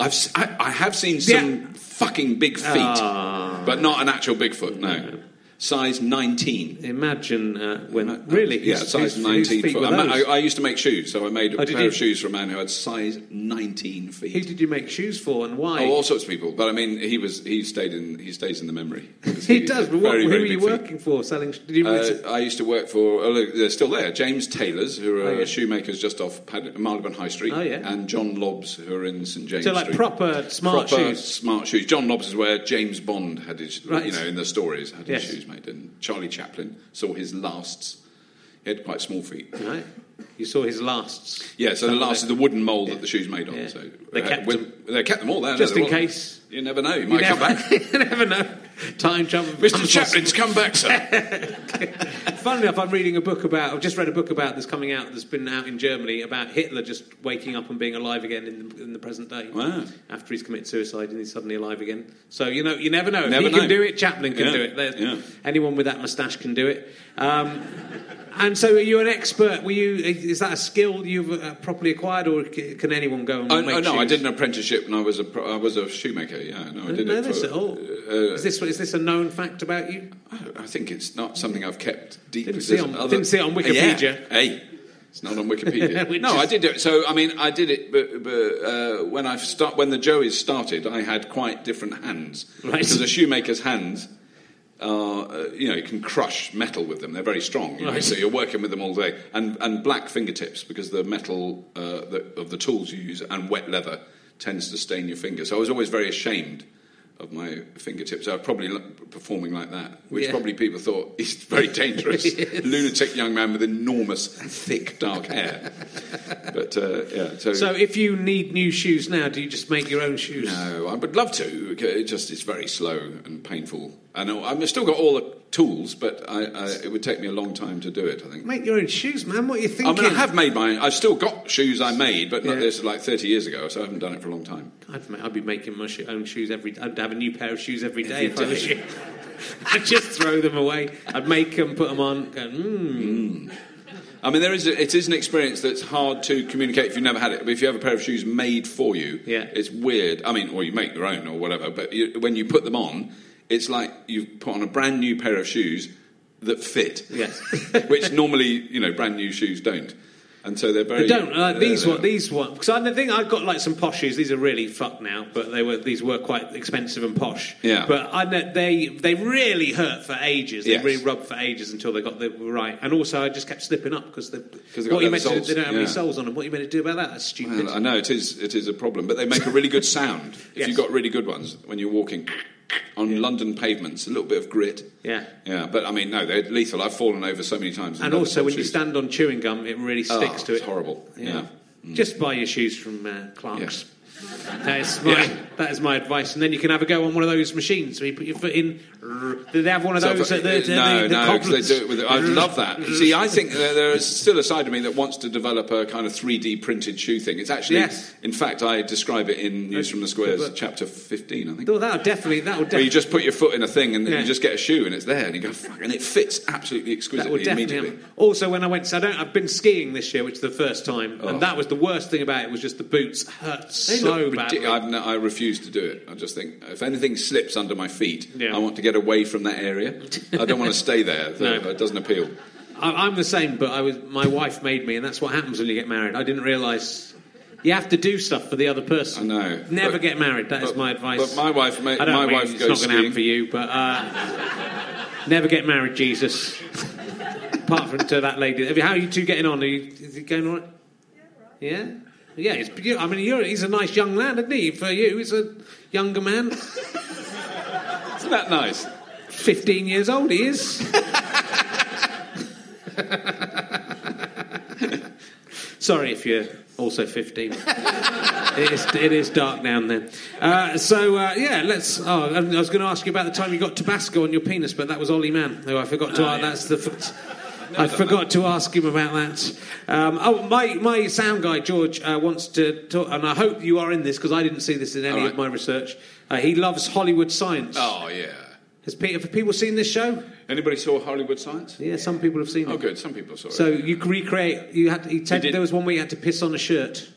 I've I, I have seen some fucking big feet, Ah. but not an actual Bigfoot. No, size nineteen. Imagine uh, when really, Yeah, size whose- whose nineteen. feet were I? I, I used to make shoes, so I made a Oh, pair of shoes for a man who had size nineteen feet. Who did you make shoes for and why? Oh, all sorts of people, but I mean, he was he stayed in he stays in the memory. he does. But what, very, who were you big feet. working for? Selling? Did you? Uh, I used to work for, oh, look, they're still there, James Taylors, who are Oh, yeah. shoemakers just off Pad- Marylebone High Street, Oh, yeah. and John Lobbs, who are in St James so like Street. proper smart Proper shoes. smart shoes. John Lobbs is where James Bond had his, Right. you know, in the stories, had his Yes. shoes and Charlie Chaplin saw his lasts. He had quite small feet. Right. You saw his lasts. Yeah, so the last is the wooden mould that the shoes made on. Yeah. So They uh, kept with- they kept them all there. Just in all- case. You never know. You You might never, come back. you never know. Time travel. Mr. Chaplin's come back, sir. Funnily enough, I'm reading a book about. I've just read a book about that's coming out. That's been out in Germany about Hitler just waking up and being alive again in the, in the present day. Wow. After he's committed suicide and he's suddenly alive again. So you know, you never know. If Never he can do it, Chaplin can Yeah, do it. Yeah. Anyone with that moustache can do it. Um, and so, are you an expert? Were you? Is that a skill you've uh, properly acquired, or c- can anyone go and Oh, make oh, no, I did an apprenticeship and I was a, pro- I was a shoemaker, yeah. No, I I did didn't know it this for, at all. uh, is this is this a known fact about you? I think it's not something I've kept deep. Didn't see on- other- didn't see it on Wikipedia. Yeah. Hey, it's not on Wikipedia. No, is- I did it. So I mean, I did it, but, but uh, when I start when the Joeys started, I had quite different hands Right. because a shoemaker's hands. Are, uh, you know, you can crush metal with them. They're very strong. You know, Right. so you're working with them all day, and and black fingertips because the metal uh, the, of the tools you use and wet leather tends to stain your fingers. So I was always very ashamed of my fingertips. I was probably performing like that, which Yeah. probably people thought he's very dangerous, lunatic young man with enormous, thick, dark hair. But uh, yeah, so, So, if you need new shoes now, do you just make your own shoes? no, I would love to. It just it's very slow and painful. I know I've still got all the tools, but I, I, it would take me a long time to do it. I think. Make your own shoes, man. What are you thinking? I mean, I have made mine. I've still got shoes I made, but not, Yeah. this is like 30 years ago, so I haven't done it for a long time. I'd, I'd be making my own shoes every. I'd have a new pair of shoes every day Every if I was you. I'd just throw them away. I'd make them, put them on. Go, mm. I mean, there is a, it is an experience that's hard to communicate if you've never had it. But if you have a pair of shoes made for you, Yeah. it's weird. I mean, or you make your own or whatever. But you, when you put them on, it's like you've put on a brand new pair of shoes that fit. Yes. which normally, you know, brand new shoes don't. and so they're very. They don't uh, they're- these one. These one because I think I've got like some posh shoes. These are really fucked now, but they were these were quite expensive and posh. Yeah. But I know they they really hurt for ages. They Yes. really rubbed for ages until they got the right. And also, I just kept slipping up because they. they got What you meant to? They don't have any yeah. soles on them. What are you meant to do about that? That's stupid. Well, I know it is. It is a problem, but they make a really good sound. If Yes. you've got really good ones when you're walking on London pavements, a little bit of grit. yeah. Yeah, but I mean, no, they're lethal. I've fallen over so many times. And also, when you stand on chewing gum, it really Oh, sticks to it. horrible. Yeah. Just buy your shoes from uh, Clark's. Yes. That is my Yeah. that is my advice, and then you can have a go on one of those machines where you put your foot in. Do they have one of those at the, the, no, the, the no, because they do it with. I love that. See, I think there, there is still a side of me that wants to develop a kind of 3D printed shoe thing. It's actually, Yes. in fact, I describe it in News from the Squares, chapter 15, I think. Oh, that'll definitely that'll Where you just put your foot in a thing and Yeah. you just get a shoe and it's there and you go, fuck, and it fits absolutely exquisitely definitely. immediately. happen. Also, when I went, so I don't. I've been skiing this year, which is the first time, Oh. and that was the worst thing about it. Was just the boots hurt They so look badly. ridic- I've no, I refuse to do it. I just think if anything slips under my feet, Yeah. I want to get away from that area. I don't want to stay there. No. It doesn't appeal. I, I'm the same, but I was. My wife made me, and that's what happens when you get married. I didn't realise you have to do stuff for the other person. I know. Never But- get married. That is but- my advice. but my wife ma- I don't my mean wife it's goes not going to happen for you, but uh, never get married, Jesus. Apart from to that lady. How are you two getting on? Are you, is it going all right? Yeah. Yeah, it's, I mean, you're, he's a nice young lad, isn't he? For you, he's a younger man. Isn't that nice? 15 years old, he is. Sorry if you're also 15. it, is, it is dark down there. Uh, so, uh, yeah, let's. Oh, I was going to ask you about the time you got Tabasco on your penis, but that was Ollie Mann, who I forgot to. Oh, yeah. That's the. I forgot to ask him about that. Um, oh, my, my sound guy, George, uh, wants to talk, and I hope you are in this because I didn't see this in any right. of my research. Uh, he loves Hollywood science. Oh yeah. Has Pe- have people seen this show? Anybody saw Hollywood Science? Yeah, some people have seen Oh, it. Oh, good. Some people saw it. So you can recreate. You had. You did. there was one where you had to piss on a shirt.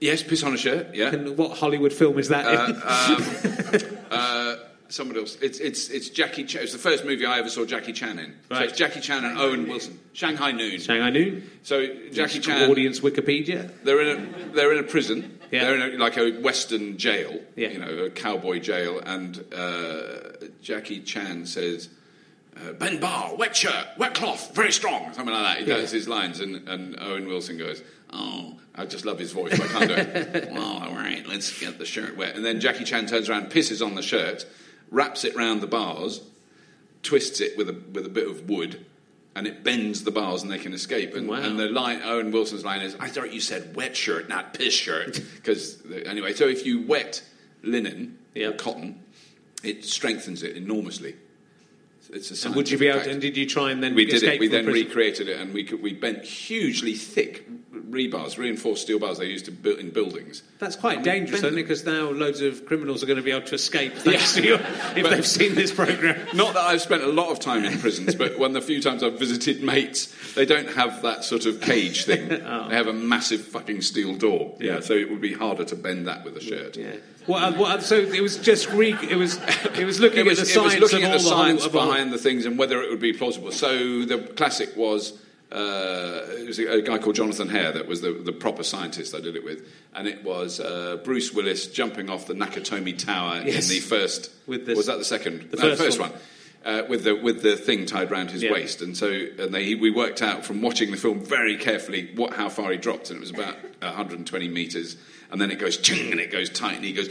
yes, piss on a shirt. Yeah. And what Hollywood film is that? in? uh, somebody else. It's it's it's Jackie. Chan. It's the first movie I ever saw Jackie Chan in. So Right. it's Jackie Chan and Owen Wilson. Shanghai Noon. Shanghai Noon. So Jackie Chan. Audience Wikipedia. They're in a they're in a prison. Yeah. They're in a, like a Western jail. Yeah. You know, a cowboy jail. And uh, Jackie Chan says, uh, "Ben Bar, wet shirt, wet cloth, very strong." Something like that. He does his lines, and, and Owen Wilson goes, "Oh." I just love his voice. I can't do it. well, all right, let's get the shirt wet. And then Jackie Chan turns around, pisses on the shirt, wraps it round the bars, twists it with a with a bit of wood, and it bends the bars and they can escape. And, Wow. and the line, Owen Wilson's line is, "I thought you said wet shirt, not piss shirt." Because anyway, so if you wet linen Yeah. or cotton, it strengthens it enormously. It's a And would you be able? To, and did you try and then we did it. We then prison? recreated it, and we could, we bent hugely thick rebars, reinforced steel bars they used to build in buildings. That's quite we dangerous, isn't it? Because now loads of criminals are going to be able to escape Yeah. to you if But- they've seen this program. Not that I've spent a lot of time in prisons, but when the few times I've visited mates, they don't have that sort of cage thing. Oh. They have a massive fucking steel door. Yeah. so it would be harder to bend that with a shirt. Yeah. So it was just re, it was it was looking It was, at the science looking of at the the whole, behind the things and whether it would be plausible. So the classic was uh, it was a, a guy called Jonathan Hare that was the, the proper scientist I did it with, and it was uh, Bruce Willis jumping off the Nakatomi Tower Yes. in the first. With this- was that the second? the No, first one. one. Uh, with the with the thing tied round his Yeah. waist, and so and they, we worked out from watching the film very carefully what how far he dropped, and it was about 120 meters, and then it goes ching, and it goes tight, and he goes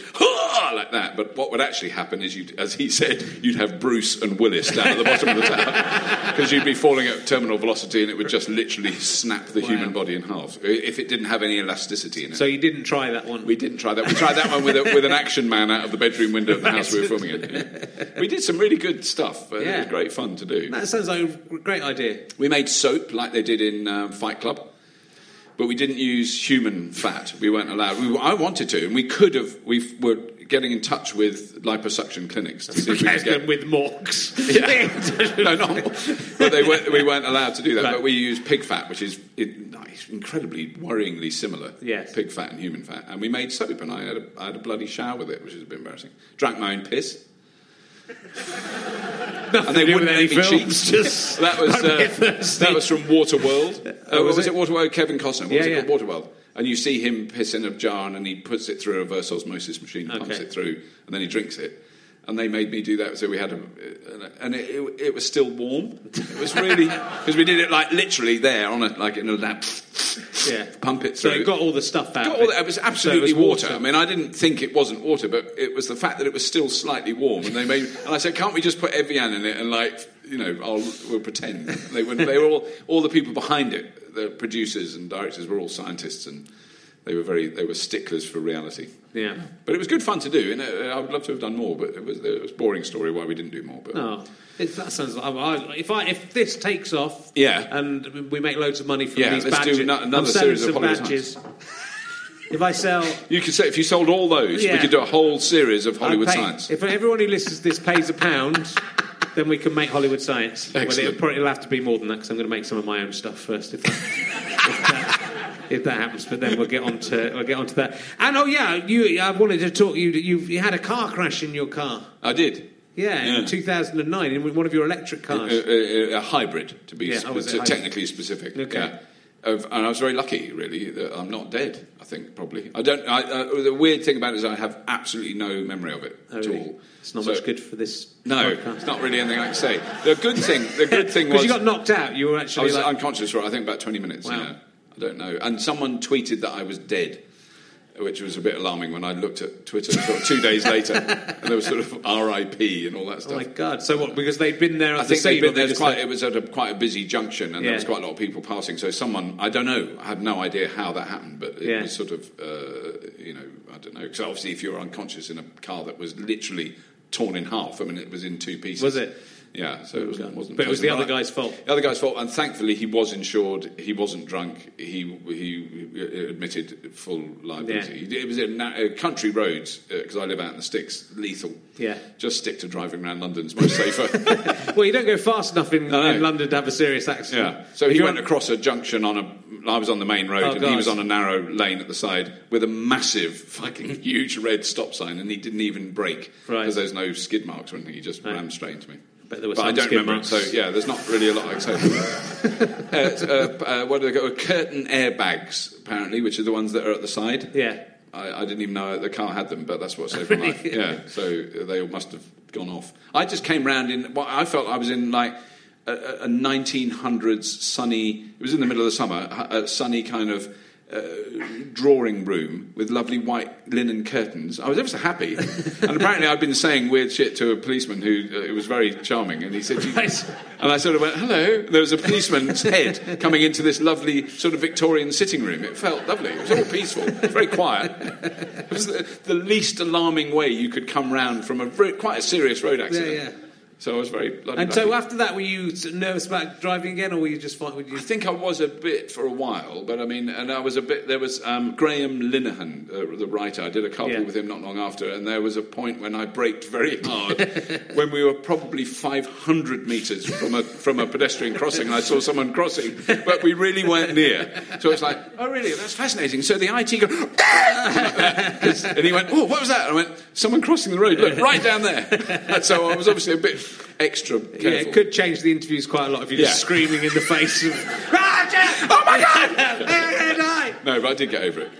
like that. But what would actually happen is, you'd, as he said, you'd have Bruce and Willis down at the bottom of the tower because you'd be falling at terminal velocity, and it would just literally snap the human body in half if it didn't have any elasticity in it. So you didn't try that one. We didn't try that. We tried that one with, a, with an action man out of the bedroom window of the house we were filming it. Yeah. We did some really good stuff. Uh, It Yeah. was great fun to do. that sounds like a great idea. We made soap like they did in um, Fight Club, but we didn't use human fat. We weren't allowed. We, I wanted to, and we could have. We were getting in touch with liposuction clinics to see if we could get. with. Yeah. no, not. But they weren't, we weren't allowed to do that. Right. But we used pig fat, which is incredibly worryingly similar. Yes. Pig fat and human fat. And we made soap, and I had a, I had a bloody shower with it, which is a bit embarrassing. Drank my own piss. and they wouldn't any me just- that was I'm a bit uh, that was from Waterworld. Uh, Oh, was was it? it Waterworld? Kevin Costner. What Yeah, was it yeah. called? Waterworld. And you see him piss in a jar, and he puts it through a reverse osmosis machine, pumps Okay. it through, and then he drinks it. And they made me do that, so we had a, and it, it, it was still warm. It was really because we did it like literally there on a like in a lab, Yeah. pump it through. So it got all the stuff out. Got all it. it was So absolutely was water. I mean, I didn't think it wasn't water, but it was the fact that it was still slightly warm. And they made, and I said, "Can't we just put Evian in it and like, you know, I'll we'll pretend." They were, they were all all the people behind it, the producers and directors were all scientists, and they were very they were sticklers for reality. Yeah. But it was good fun to do, and uh, I would love to have done more. But it was it was a boring story why we didn't do more. But Oh, it, that sounds like I, if I if this takes off, Yeah. and we make loads of money from Yeah, these let's do badges, ano- another I'm series of Hollywood badges. If I sell, you could say if you sold all those, we could do a whole series of Hollywood pay- science. If everyone who listens to this pays a pound, then we can make Hollywood science. Well, it'll, probably, it'll have to be more than that because I'm going to make some of my own stuff first. If that, if that, if that happens, but then we'll get on to we'll get on to that. And oh yeah, you I wanted to talk. You you you had a car crash in your car. I did. Yeah, Yeah. in 2009 in one of your electric uh, cars. a, a, a hybrid, to be Yeah, sp- oh, to technically specific. Okay. Yeah. Of, and I was very lucky, really, that I'm not dead. I think probably. I don't. I, uh, the weird thing about it is I have absolutely no memory of it Oh, at really? all. It's not So- much good for this. No, podcast. it's not really anything I can say. The good thing, the good thing was Because you got knocked out, you were I actually was like, unconscious for I think about 20 minutes. Wow. Yeah, I don't know. And someone tweeted that I was dead. Which was a bit alarming when I looked at Twitter sort of two days later, and there was sort of R.I.P. and all that stuff. oh my god! So what? Because they'd been there at I the think they'd been, they quite, like- it was at a, quite a busy junction, and there was quite a lot of people passing. So someone, I don't know, I have no idea how that happened, but it Yeah. was sort of, uh, you know, I don't know. Because obviously, if you're unconscious in a car that was literally torn in half, I mean, it was in two pieces. Was it? Yeah, so it wasn't. wasn't But it was the other guy's fault. The other guy's fault, and thankfully he was insured. He wasn't drunk. He he admitted full liability. It was in uh, country roads because I live out in the sticks. Lethal. Yeah. Just stick to driving around London's most safer. Well, you don't go fast enough in, in London to have a serious accident. Yeah. So he went across a junction on a. I was on the main road Oh, and he was on a narrow lane at the side with a massive, fucking huge red stop sign, and he didn't even brake Right. because there's no skid marks or anything. He just Right. rammed straight into me. Bet there were but I don't remember. So yeah, there's not really a lot say. uh, uh, uh, what do they go? Curtain airbags, apparently, which are the ones that are at the side. Yeah. I, I didn't even know the car had them, but that's what saved my life. Yeah, so they all must have gone off. I just came round in. Well, I felt I was in like a, a 1900s sunny. It was in the middle of the summer, a sunny kind of. Uh, drawing room with lovely white linen curtains. I was ever so happy, and apparently I'd been saying weird shit to a policeman who uh, it was very charming, and he said, Right. and I sort of went, hello. There was a policeman's head coming into this lovely sort of Victorian sitting room. It felt lovely. It was all peaceful, very quiet. It was the, the least alarming way you could come round from a quite a serious road accident. yeah. So I was very bloody And so after that, were you nervous about driving again, or were you just fine? Would you? I think I was a bit for a while, but I mean, and I was a bit. There was um, Graham Linehan, uh, the writer. I did a couple Yeah. with him not long after, and there was a point when I braked very hard when we were probably 500 metres from a from a pedestrian crossing, and I saw someone crossing, but we really weren't near. So it's like, oh, really? That's fascinating. So the IT go, and he went, oh, what was that? And I went, someone crossing the road. Look, right down there. And so I was obviously a bit extra careful. Yeah, it could change the interviews quite a lot if you're just screaming in the face of Roger! Oh my God! No, but I did get over it.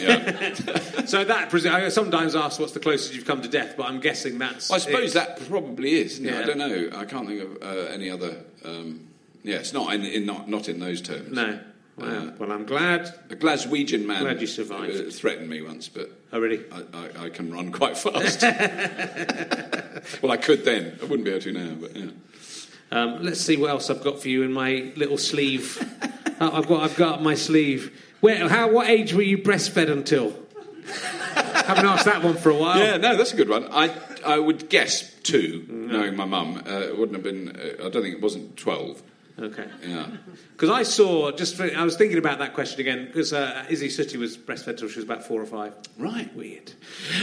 Yeah. So that I sometimes ask what's the closest you've come to death, but I'm guessing that's. I suppose it. that probably is. Yeah. I don't know. I can't think of uh, any other. Um, yeah, it's not in, in not not in those terms. No. Wow. Uh, well, I'm glad. A Glaswegian man Glad you survived. uh, threatened me once, but Oh, really? I, I, I can run quite fast. well, I could then. I wouldn't be able to now, but yeah. Um, let's see what else I've got for you in my little sleeve. Uh, I've got I've got my sleeve. Where, how? What age were you breastfed until? Haven't asked that one for a while. Yeah, no, that's a good one. I I would guess 2 knowing my mum. Uh, it wouldn't have been. Uh, I don't think it wasn't twelve. Okay. Yeah. Because I saw just for, I was thinking about that question again because uh, Izzy Sooty was breastfed till she was about four or five. Right. Weird.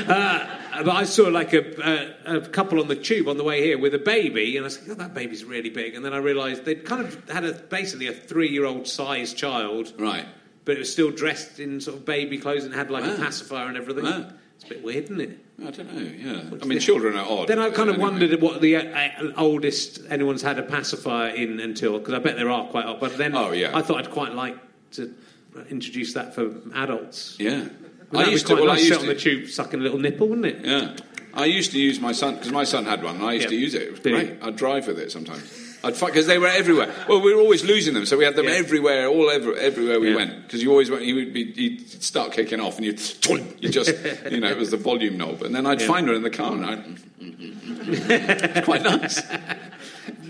Uh, but I saw like a, a, a couple on the tube on the way here with a baby, and I said, like, oh, that baby's really big. And then I realised they'd kind of had a, basically a three-year-old size child, Right. but it was still dressed in sort of baby clothes and had like a pacifier and everything. Wow. It's a bit weird, isn't it? I don't know. Yeah, I mean, children are odd. Then I kind of Anyway. wondered what the uh, oldest anyone's had a pacifier in until, because I bet there are quite old. But then Oh, yeah. I thought I'd quite like to introduce that for adults. Yeah, I used to. Well, I nice, sit used on to. the tube, sucking a little nipple, wouldn't it? Yeah. I used to use my son because my son had one. and I used Yeah. to use it. It was Did great. you? I'd drive with it sometimes. I'd because they were everywhere. Well, we were always losing them, so we had them Yeah. everywhere, all over, everywhere we Yeah. went. Because you always went, you would be, you'd start kicking off, and you'd, you just, you know, it was the volume knob, and then I'd Yeah. find her in the car, and I'd, quite nice.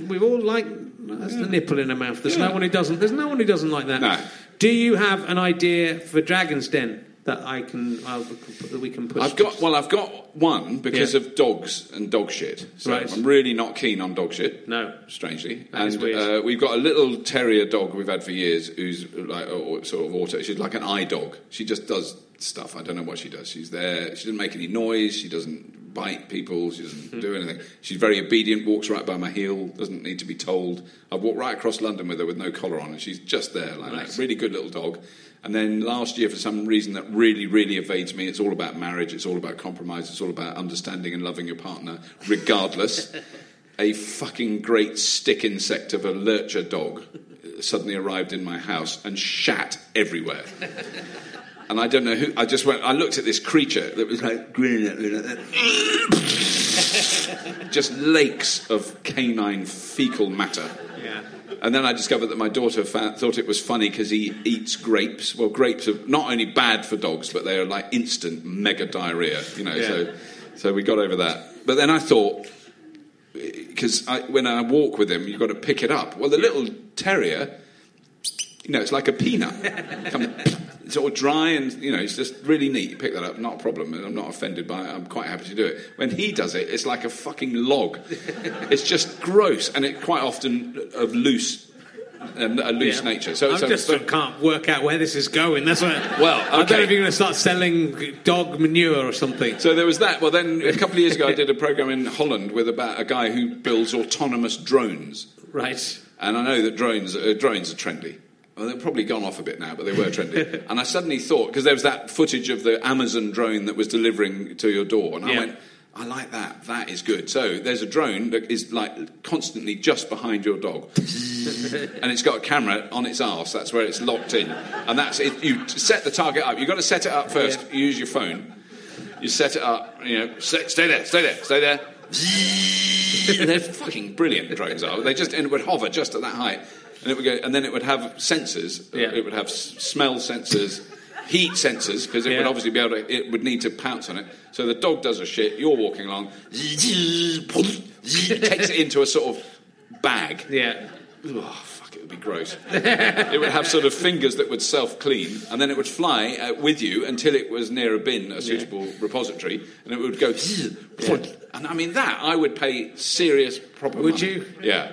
We all like that's the nipple in a mouth. There's no one who doesn't. There's no one who doesn't like that. No. Do you have an idea for Dragon's Den that I can I'll, that we can push? I've got well, I've got one because Yeah. of dogs and dog shit. So Right. I'm really not keen on dog shit. No. strangely, That and uh, we've got a little terrier dog we've had for years who's like sort of auto. She's like an eye dog. She just does stuff. I don't know what she does. She's there. She doesn't make any noise. She doesn't bite people. She doesn't Hmm. do anything. She's very obedient. Walks right by my heel. Doesn't need to be told. I've walked right across London with her with no collar on, and she's just there like Right. that. Really good little dog. And then last year, for some reason that really, really evades me, it's all about marriage. It's all about compromise. It's all about understanding and loving your partner, regardless. a fucking great stick insect of a lurcher dog suddenly arrived in my house and shat everywhere. And I don't know who. I just went. I looked at this creature that was like grinning at me like just lakes of canine fecal matter. Yeah. And then I discovered that my daughter fa- thought it was funny because he eats grapes. Well, grapes are not only bad for dogs, but they are like instant mega diarrhea. You know, Yeah. so so we got over that. But then I thought, because when I walk with him, you've got to pick it up. Well, the little terrier, you know, it's like a peanut. It's all dry and, you know, it's just really neat. You pick that up, not a problem. And I'm not offended by it. I'm quite happy to do it. When he does it, it's like a fucking log. it's just gross and it quite often of loose, um, a loose Yeah. nature. So, I so just but- can't work out where this is going. That's what. Well, I don't know if you're going to start selling dog manure or something. So there was that. Well, then a couple of years ago, I did a program in Holland with about a guy who builds autonomous drones. Right. And I know that drones, uh, drones are trendy. Well, they've probably gone off a bit now, but they were trendy. and I suddenly thought, because there was that footage of the Amazon drone that was delivering to your door, and I went, I like that. That is good. So there's a drone that is like constantly just behind your dog, and it's got a camera on its arse. That's where it's locked in, and that's it. You set the target up. You've got to set it up first. Yeah. You use your phone. You set it up. You know, stay, stay there, stay there, stay there. They're fucking brilliant drones are. They just and it would hover just at that height, and it would go, and then it would have sensors. Yeah. It would have s- smell sensors, heat sensors, because it would Yeah. obviously be able to. It would need to pounce on it. So the dog does a shit. You're walking along, it takes it into a sort of bag. Yeah. Oh, fuck, it would be gross. it would have sort of fingers that would self clean, and then it would fly uh, with you until it was near a bin, a suitable repository, and it would go. And I mean, that I would pay serious proper Would money. you? Yeah.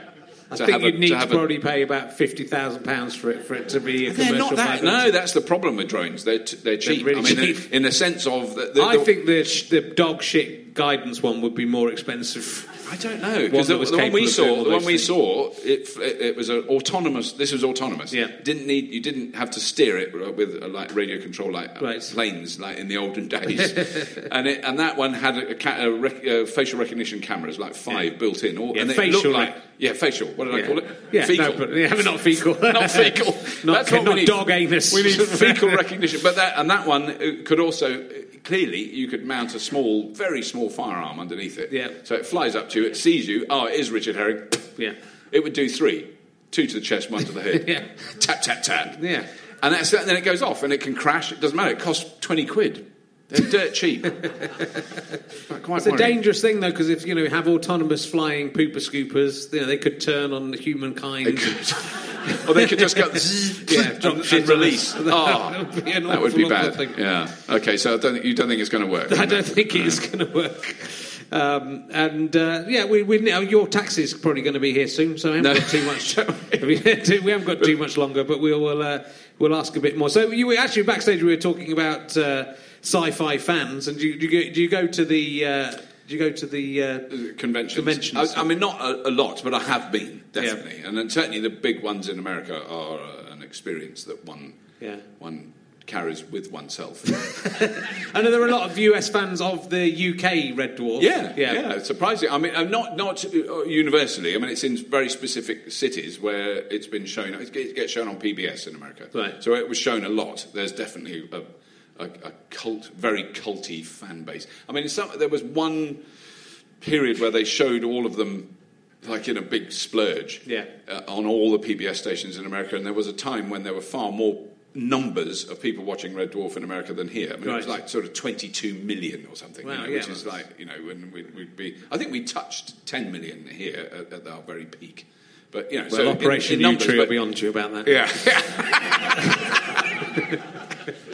I To think you'd need to, have a- probably pay about fifty thousand pounds for it for it to be a They're commercial. not that. No, that's the problem with drones. They're, t- they're cheap. really I mean, cheap. in the sense of. The, the, I the- think the sh- the dog shit guidance one would be more expensive. I don't know because the, the one we capable of doing saw, the one we things. saw, it, it, it was an autonomous. This was autonomous. Yeah. Didn't need you didn't have to steer it with uh, like radio control like uh, Right. planes like in the olden days. and it, and that one had a, a, ca- a, rec, uh facial recognition cameras like five Yeah. built in. All, Yeah, and it looked like rec- yeah facial. What did I call it? Yeah, fecal. no, but yeah, not fecal. not fecal. Not- That's what not we need. dog anus. We need fecal recognition. But that and that one could also clearly you could mount a small, very small firearm underneath it. Yeah. So it flies up to you, it sees you. Oh, it is Richard Herring. Yeah. It would do three, two to the chest, one to the head. Yeah. Tap tap tap. Yeah. And that's and then it goes off and it can crash. It doesn't matter. It costs twenty quid. They're dirt cheap. It's a dangerous thing though, because if you know have autonomous flying pooper scoopers, you know they could turn on the humankind. or they could just go Yeah, and, drop and shit release. us. Oh, That would be an that would be bad. thing. Yeah. Okay. So I don't think, you don't think it's going to work. I don't think it is going to work. Um, and uh, yeah, we, we your taxi is probably going to be here soon, so I haven't No. got too much. we haven't got too much longer, but we'll we'll, uh, we'll ask a bit more. So you were actually backstage. We were talking about uh, sci-fi fans, and do you, do you, go, do you go to the uh, do you go to the uh, conventions. Conventions. I, I mean, not a, a lot, but I have been definitely, and then certainly the big ones in America are uh, an experience that one Yeah. one carries with oneself. I know there are a lot of US fans of the UK Red Dwarf. Yeah, yeah, it's surprising. I mean, uh, not not uh, universally. I mean, it's in very specific cities where it's been shown. It gets- gets shown on PBS in America, Right. So it was shown a lot. There's definitely a, a, a cult, very culty fan base. I mean, some, there was one period where they showed all of them. Like in a big splurge Yeah. uh, on all the PBS stations in America, and there was a time when there were far more numbers of people watching Red Dwarf in America than here. I mean, it was like sort of 22 million or something, Wow, you know, yeah, which is like, you know, when we'd, we'd be. I think we touched 10 million here at, at our very peak. But, you know, Well, so Operation in, numbers, Yewtree will but- be on to you about that Yeah.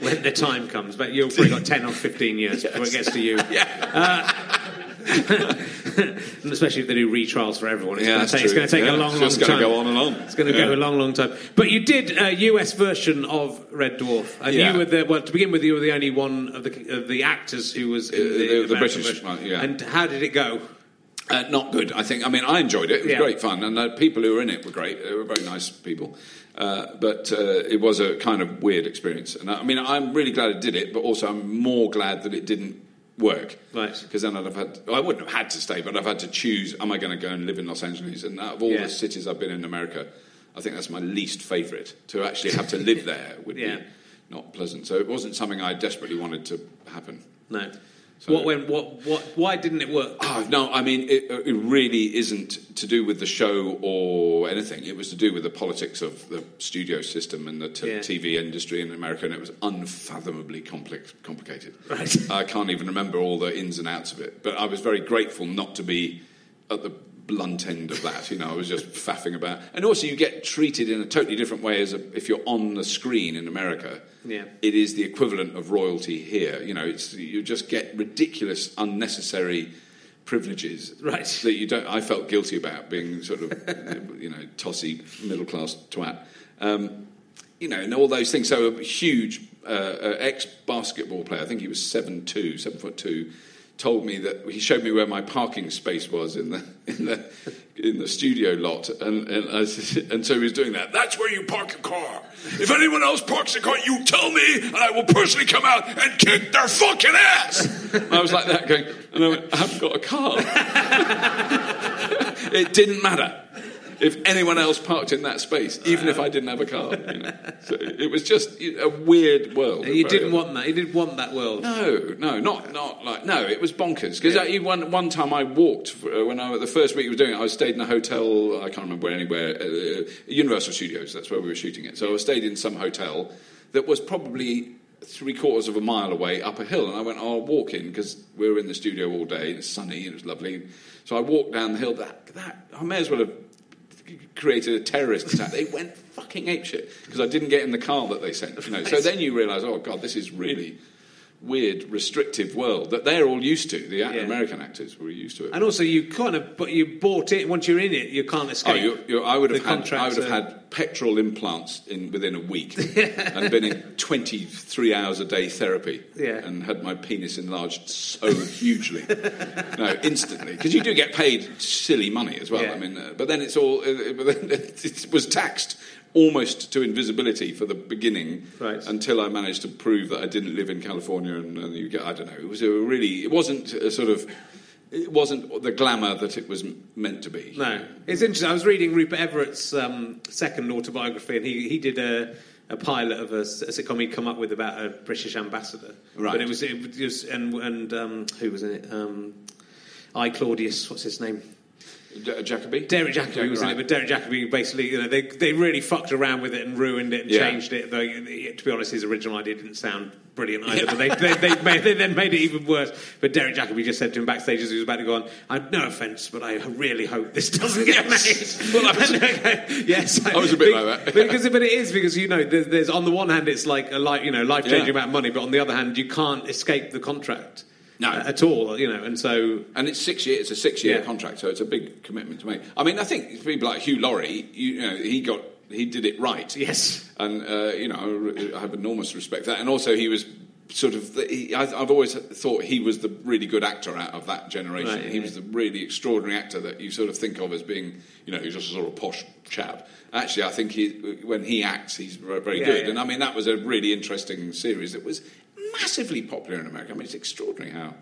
when the time comes. But you've probably got 10 or 15 years before it gets to you. Uh, especially if they do retrials for everyone. It's Yeah, going to take, it's going to take Yeah, a long, long time. gonna go on and on. It's going to go a long, long time. But you did a US version of Red Dwarf. And Yeah. you were the, well, to begin with, you were the only one of the, of the actors who was in Uh, the, the- the British version. yeah. And how did it go? Uh, not good, I think. I mean, I enjoyed it. It was Yeah. great fun, and the people who were in it were great. They were very nice people. Uh, but uh, it was a kind of weird experience. And I, I mean, I'm really glad it did it, but also I'm more glad that it didn't work. Right. Because then I'd have had, I wouldn't have had to stay, but I've had to choose, am I going to go and live in Los Angeles? And out of all Yeah. the cities I've been in America, I think that's my least favourite. To actually have to live there would Yeah. be not pleasant. So it wasn't something I desperately wanted to happen. No. So- what went? What? What? Why didn't it work? Oh, no, I mean, it, uh, it really isn't to do with the show or anything. It was to do with the politics of the studio system and the t- Yeah. TV industry in America, and it was unfathomably complex, complicated. Right. I can't even remember all the ins and outs of it, but I was very grateful not to be at the blunt end of that. You know, I was just faffing about. And also, you get treated in a totally different way as a, if you're on the screen in America. Yeah. It is the equivalent of royalty here. You know, it's you just get ridiculous, unnecessary privileges Right. that you don't. I felt guilty about being sort of, you know, tossy middle class twat. Um, you know, and all those things. So a huge uh, uh, ex basketball player, I think he was seven two, seven foot two, told me that he showed me where my parking space was in the in the in the studio lot, and and, and so he was doing that. That's where you park the car. If anyone else parks a car, you tell me, and I will personally come out and kick their fucking ass. And I was like that, going, and I went, I haven't got a car. it didn't matter if anyone else parked in that space, even if I didn't have a car. You know? so it was just a weird world. You didn't want that. You didn't want that world. no, no, not not like no. It was bonkers because one one time I walked uh, when I the first week we were doing it. I stayed in a hotel. I can't remember where anywhere. Uh, Universal Studios. That's where we were shooting it. So I stayed in some hotel that was probably three quarters of a mile away up a hill, and I went, oh, I'll walk in because we were in the studio all day. and It's sunny and it was lovely. So I walked down the hill. That that I may as well have created a terrorist attack. They went fucking apeshit because I didn't get in the car that they sent. You know. So then you realise, oh god, this is really weird, restrictive world that they're all used to. The Yeah. American actors were used to it. And also, you kind of, but you bought it. Once you're in it, you can't Oh, escape. you, you, I would have had I would have are- had petrol implants in within a week and been in 23 hours a day therapy Yeah. and had my penis enlarged so hugely no instantly because you do get paid silly money as well Yeah. I mean uh, but then it's all uh, but then it was taxed almost to invisibility for the beginning Right. until I managed to prove that I didn't live in California and, and you get I don't know it was a really it wasn't a sort of it wasn't the glamour that it was meant to be No, it's interesting. I was reading Rupert Everett's um, second autobiography, and he, he did a, a pilot of a sitcom he'd come up with about a British ambassador. Right. But it was it was and and um, who was in it? Um, I Claudius. What's his name? D- uh, Jacobi? Derek Jacobi was in right. it, but Derek Jacobi basically, you know, they they really fucked around with it and ruined it and Yeah. changed it. Though, to be honest, his original idea didn't sound brilliant either. But they they, they, made, they then made it even worse. But Derek Jacobi just said to him backstage as he was about to go on, "I no offence, but I really hope this doesn't get made." Well, I was- yes, I was a bit like that. because but it is because you know there's, there's on the one hand it's like a life you know life changing Yeah. amount of money, but on the other hand you can't escape the contract. No. uh, at all, you know, and so And it's six years. It's a six-year Yeah. contract, so it's a big commitment to make. I mean, I think people like Hugh Laurie, you, know, he got he did it right. yes, and uh, you know, I have enormous respect for that. And also, he was sort of. The, he, I, I've always thought he was the really good actor out of that generation. Right, he yeah. was the really extraordinary actor that you sort of think of as being, you know, he's just a sort of posh chap. Actually, I think he, when he acts, he's very, Yeah, good. yeah. And I mean, that was a really interesting series that was massively popular in America. I mean, it's extraordinary how.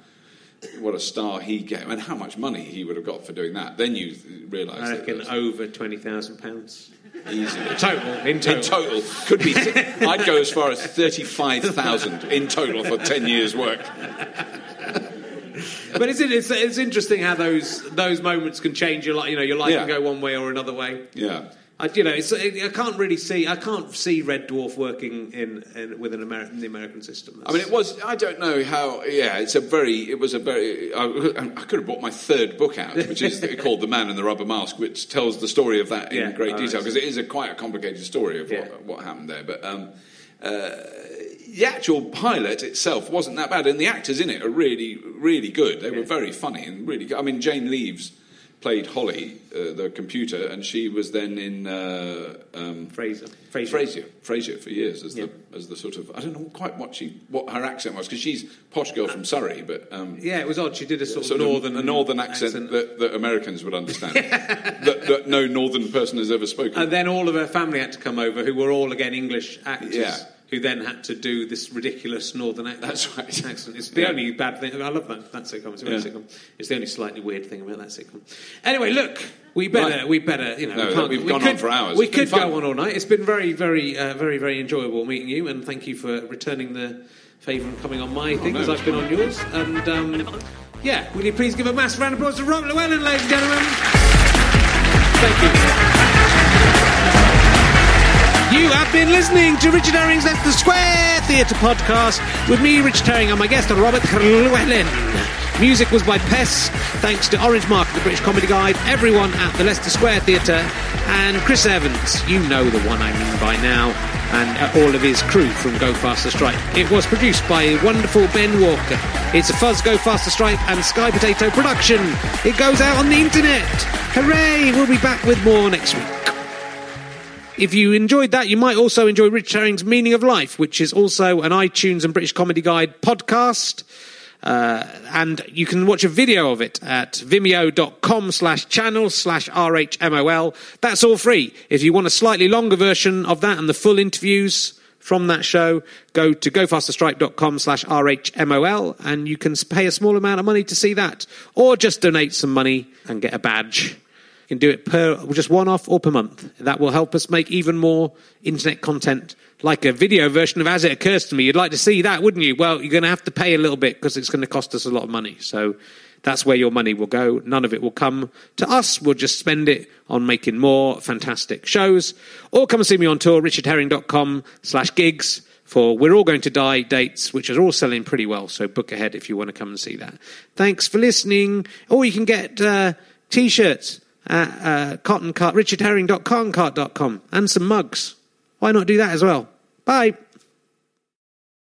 What a star he gave, and how much money he would have got for doing that. Then you realise I reckon over twenty thousand pounds easily. total. In total. In total, could be. I'd go as far as thirty-five thousand in total for ten years' work. But it's, it's it's interesting how those those moments can change your life. You know, your life Yeah. can go one way or another way. Yeah, I, you know, it's, I can't really see. I can't see Red Dwarf working in, in with an American the American system. I mean, it was. I don't know how. Yeah, it's a very. It was a very. I, I could have brought my third book out, which is called "The Man in the Rubber Mask," which tells the story of that in Yeah, great oh, detail because it is a quite a complicated story of Yeah. what, what happened there. But um, uh, the actual pilot itself wasn't that bad, and the actors in it are really, really good. They were very funny and really good. I mean, Jane Leeves played Holly, uh, the computer, and she was then in. Uh, um, Frasier. Fraser. Frasier for years as Yeah. the as the sort of I don't know quite what she what her accent was because she's posh girl from Surrey, but um, Yeah, it was odd. She did a sort, sort of northern a northern accent, That, that Americans would understand that, that no northern person has ever spoken. And then all of her family had to come over, who were all again English actors, Yeah. Who then had to do this ridiculous northern accent. That's right. Accent. It's the Yeah. only bad thing. I love that, that sitcom. It's Yeah. sitcom. It's the only slightly weird thing about that sitcom. Anyway, look, we better, Right. we better, you know, No, we we gone could, on for hours. We It's could go on all night. It's been very, very, uh, very, very enjoyable meeting you, and thank you for returning the favour and coming on my thing no, as I've been on yours. And um, yeah, will you please give a massive round of applause to Rob Llewellyn, ladies and gentlemen? Thank you. You have been listening to Richard Herring's Leicester Square Theatre podcast with me, Richard Herring, and my guest, Robert Llewellyn. Music was by Pess, thanks to Orange Market, the British Comedy Guide, everyone at the Leicester Square Theatre, and Chris Evans. You know the one I mean by now, and uh, all of his crew from Go Faster Stripe. It was produced by wonderful Ben Walker. It's a Fuzz Go Faster Stripe and Sky Potato production. It goes out on the internet. Hooray! We'll be back with more next week. If you enjoyed that, you might also enjoy Rich Herring's Meaning of Life, which is also an iTunes and British Comedy Guide podcast. Uh, and you can watch a video of it at vimeo.com slash channel slash rhmol. That's all free. If you want a slightly longer version of that and the full interviews from that show, go to gofasterstripe.com slash rhmol and you can pay a small amount of money to see that. Or just donate some money and get a badge. You can do it per just one off or per month. That will help us make even more internet content, like a video version of As It Occurs to Me. You'd like to see that, wouldn't you? Well, you're going to have to pay a little bit because it's going to cost us a lot of money. So that's where your money will go. None of it will come to us. We'll just spend it on making more fantastic shows. Or come and see me on tour, richardherring.com slash gigs for We're All Going to Die dates, which are all selling pretty well. So book ahead if you want to come and see that. Thanks for listening. Or you can get uh, t-shirts at uh, cotton cart, richardherring.com, cart.com, and some mugs. Why not do that as well? Bye.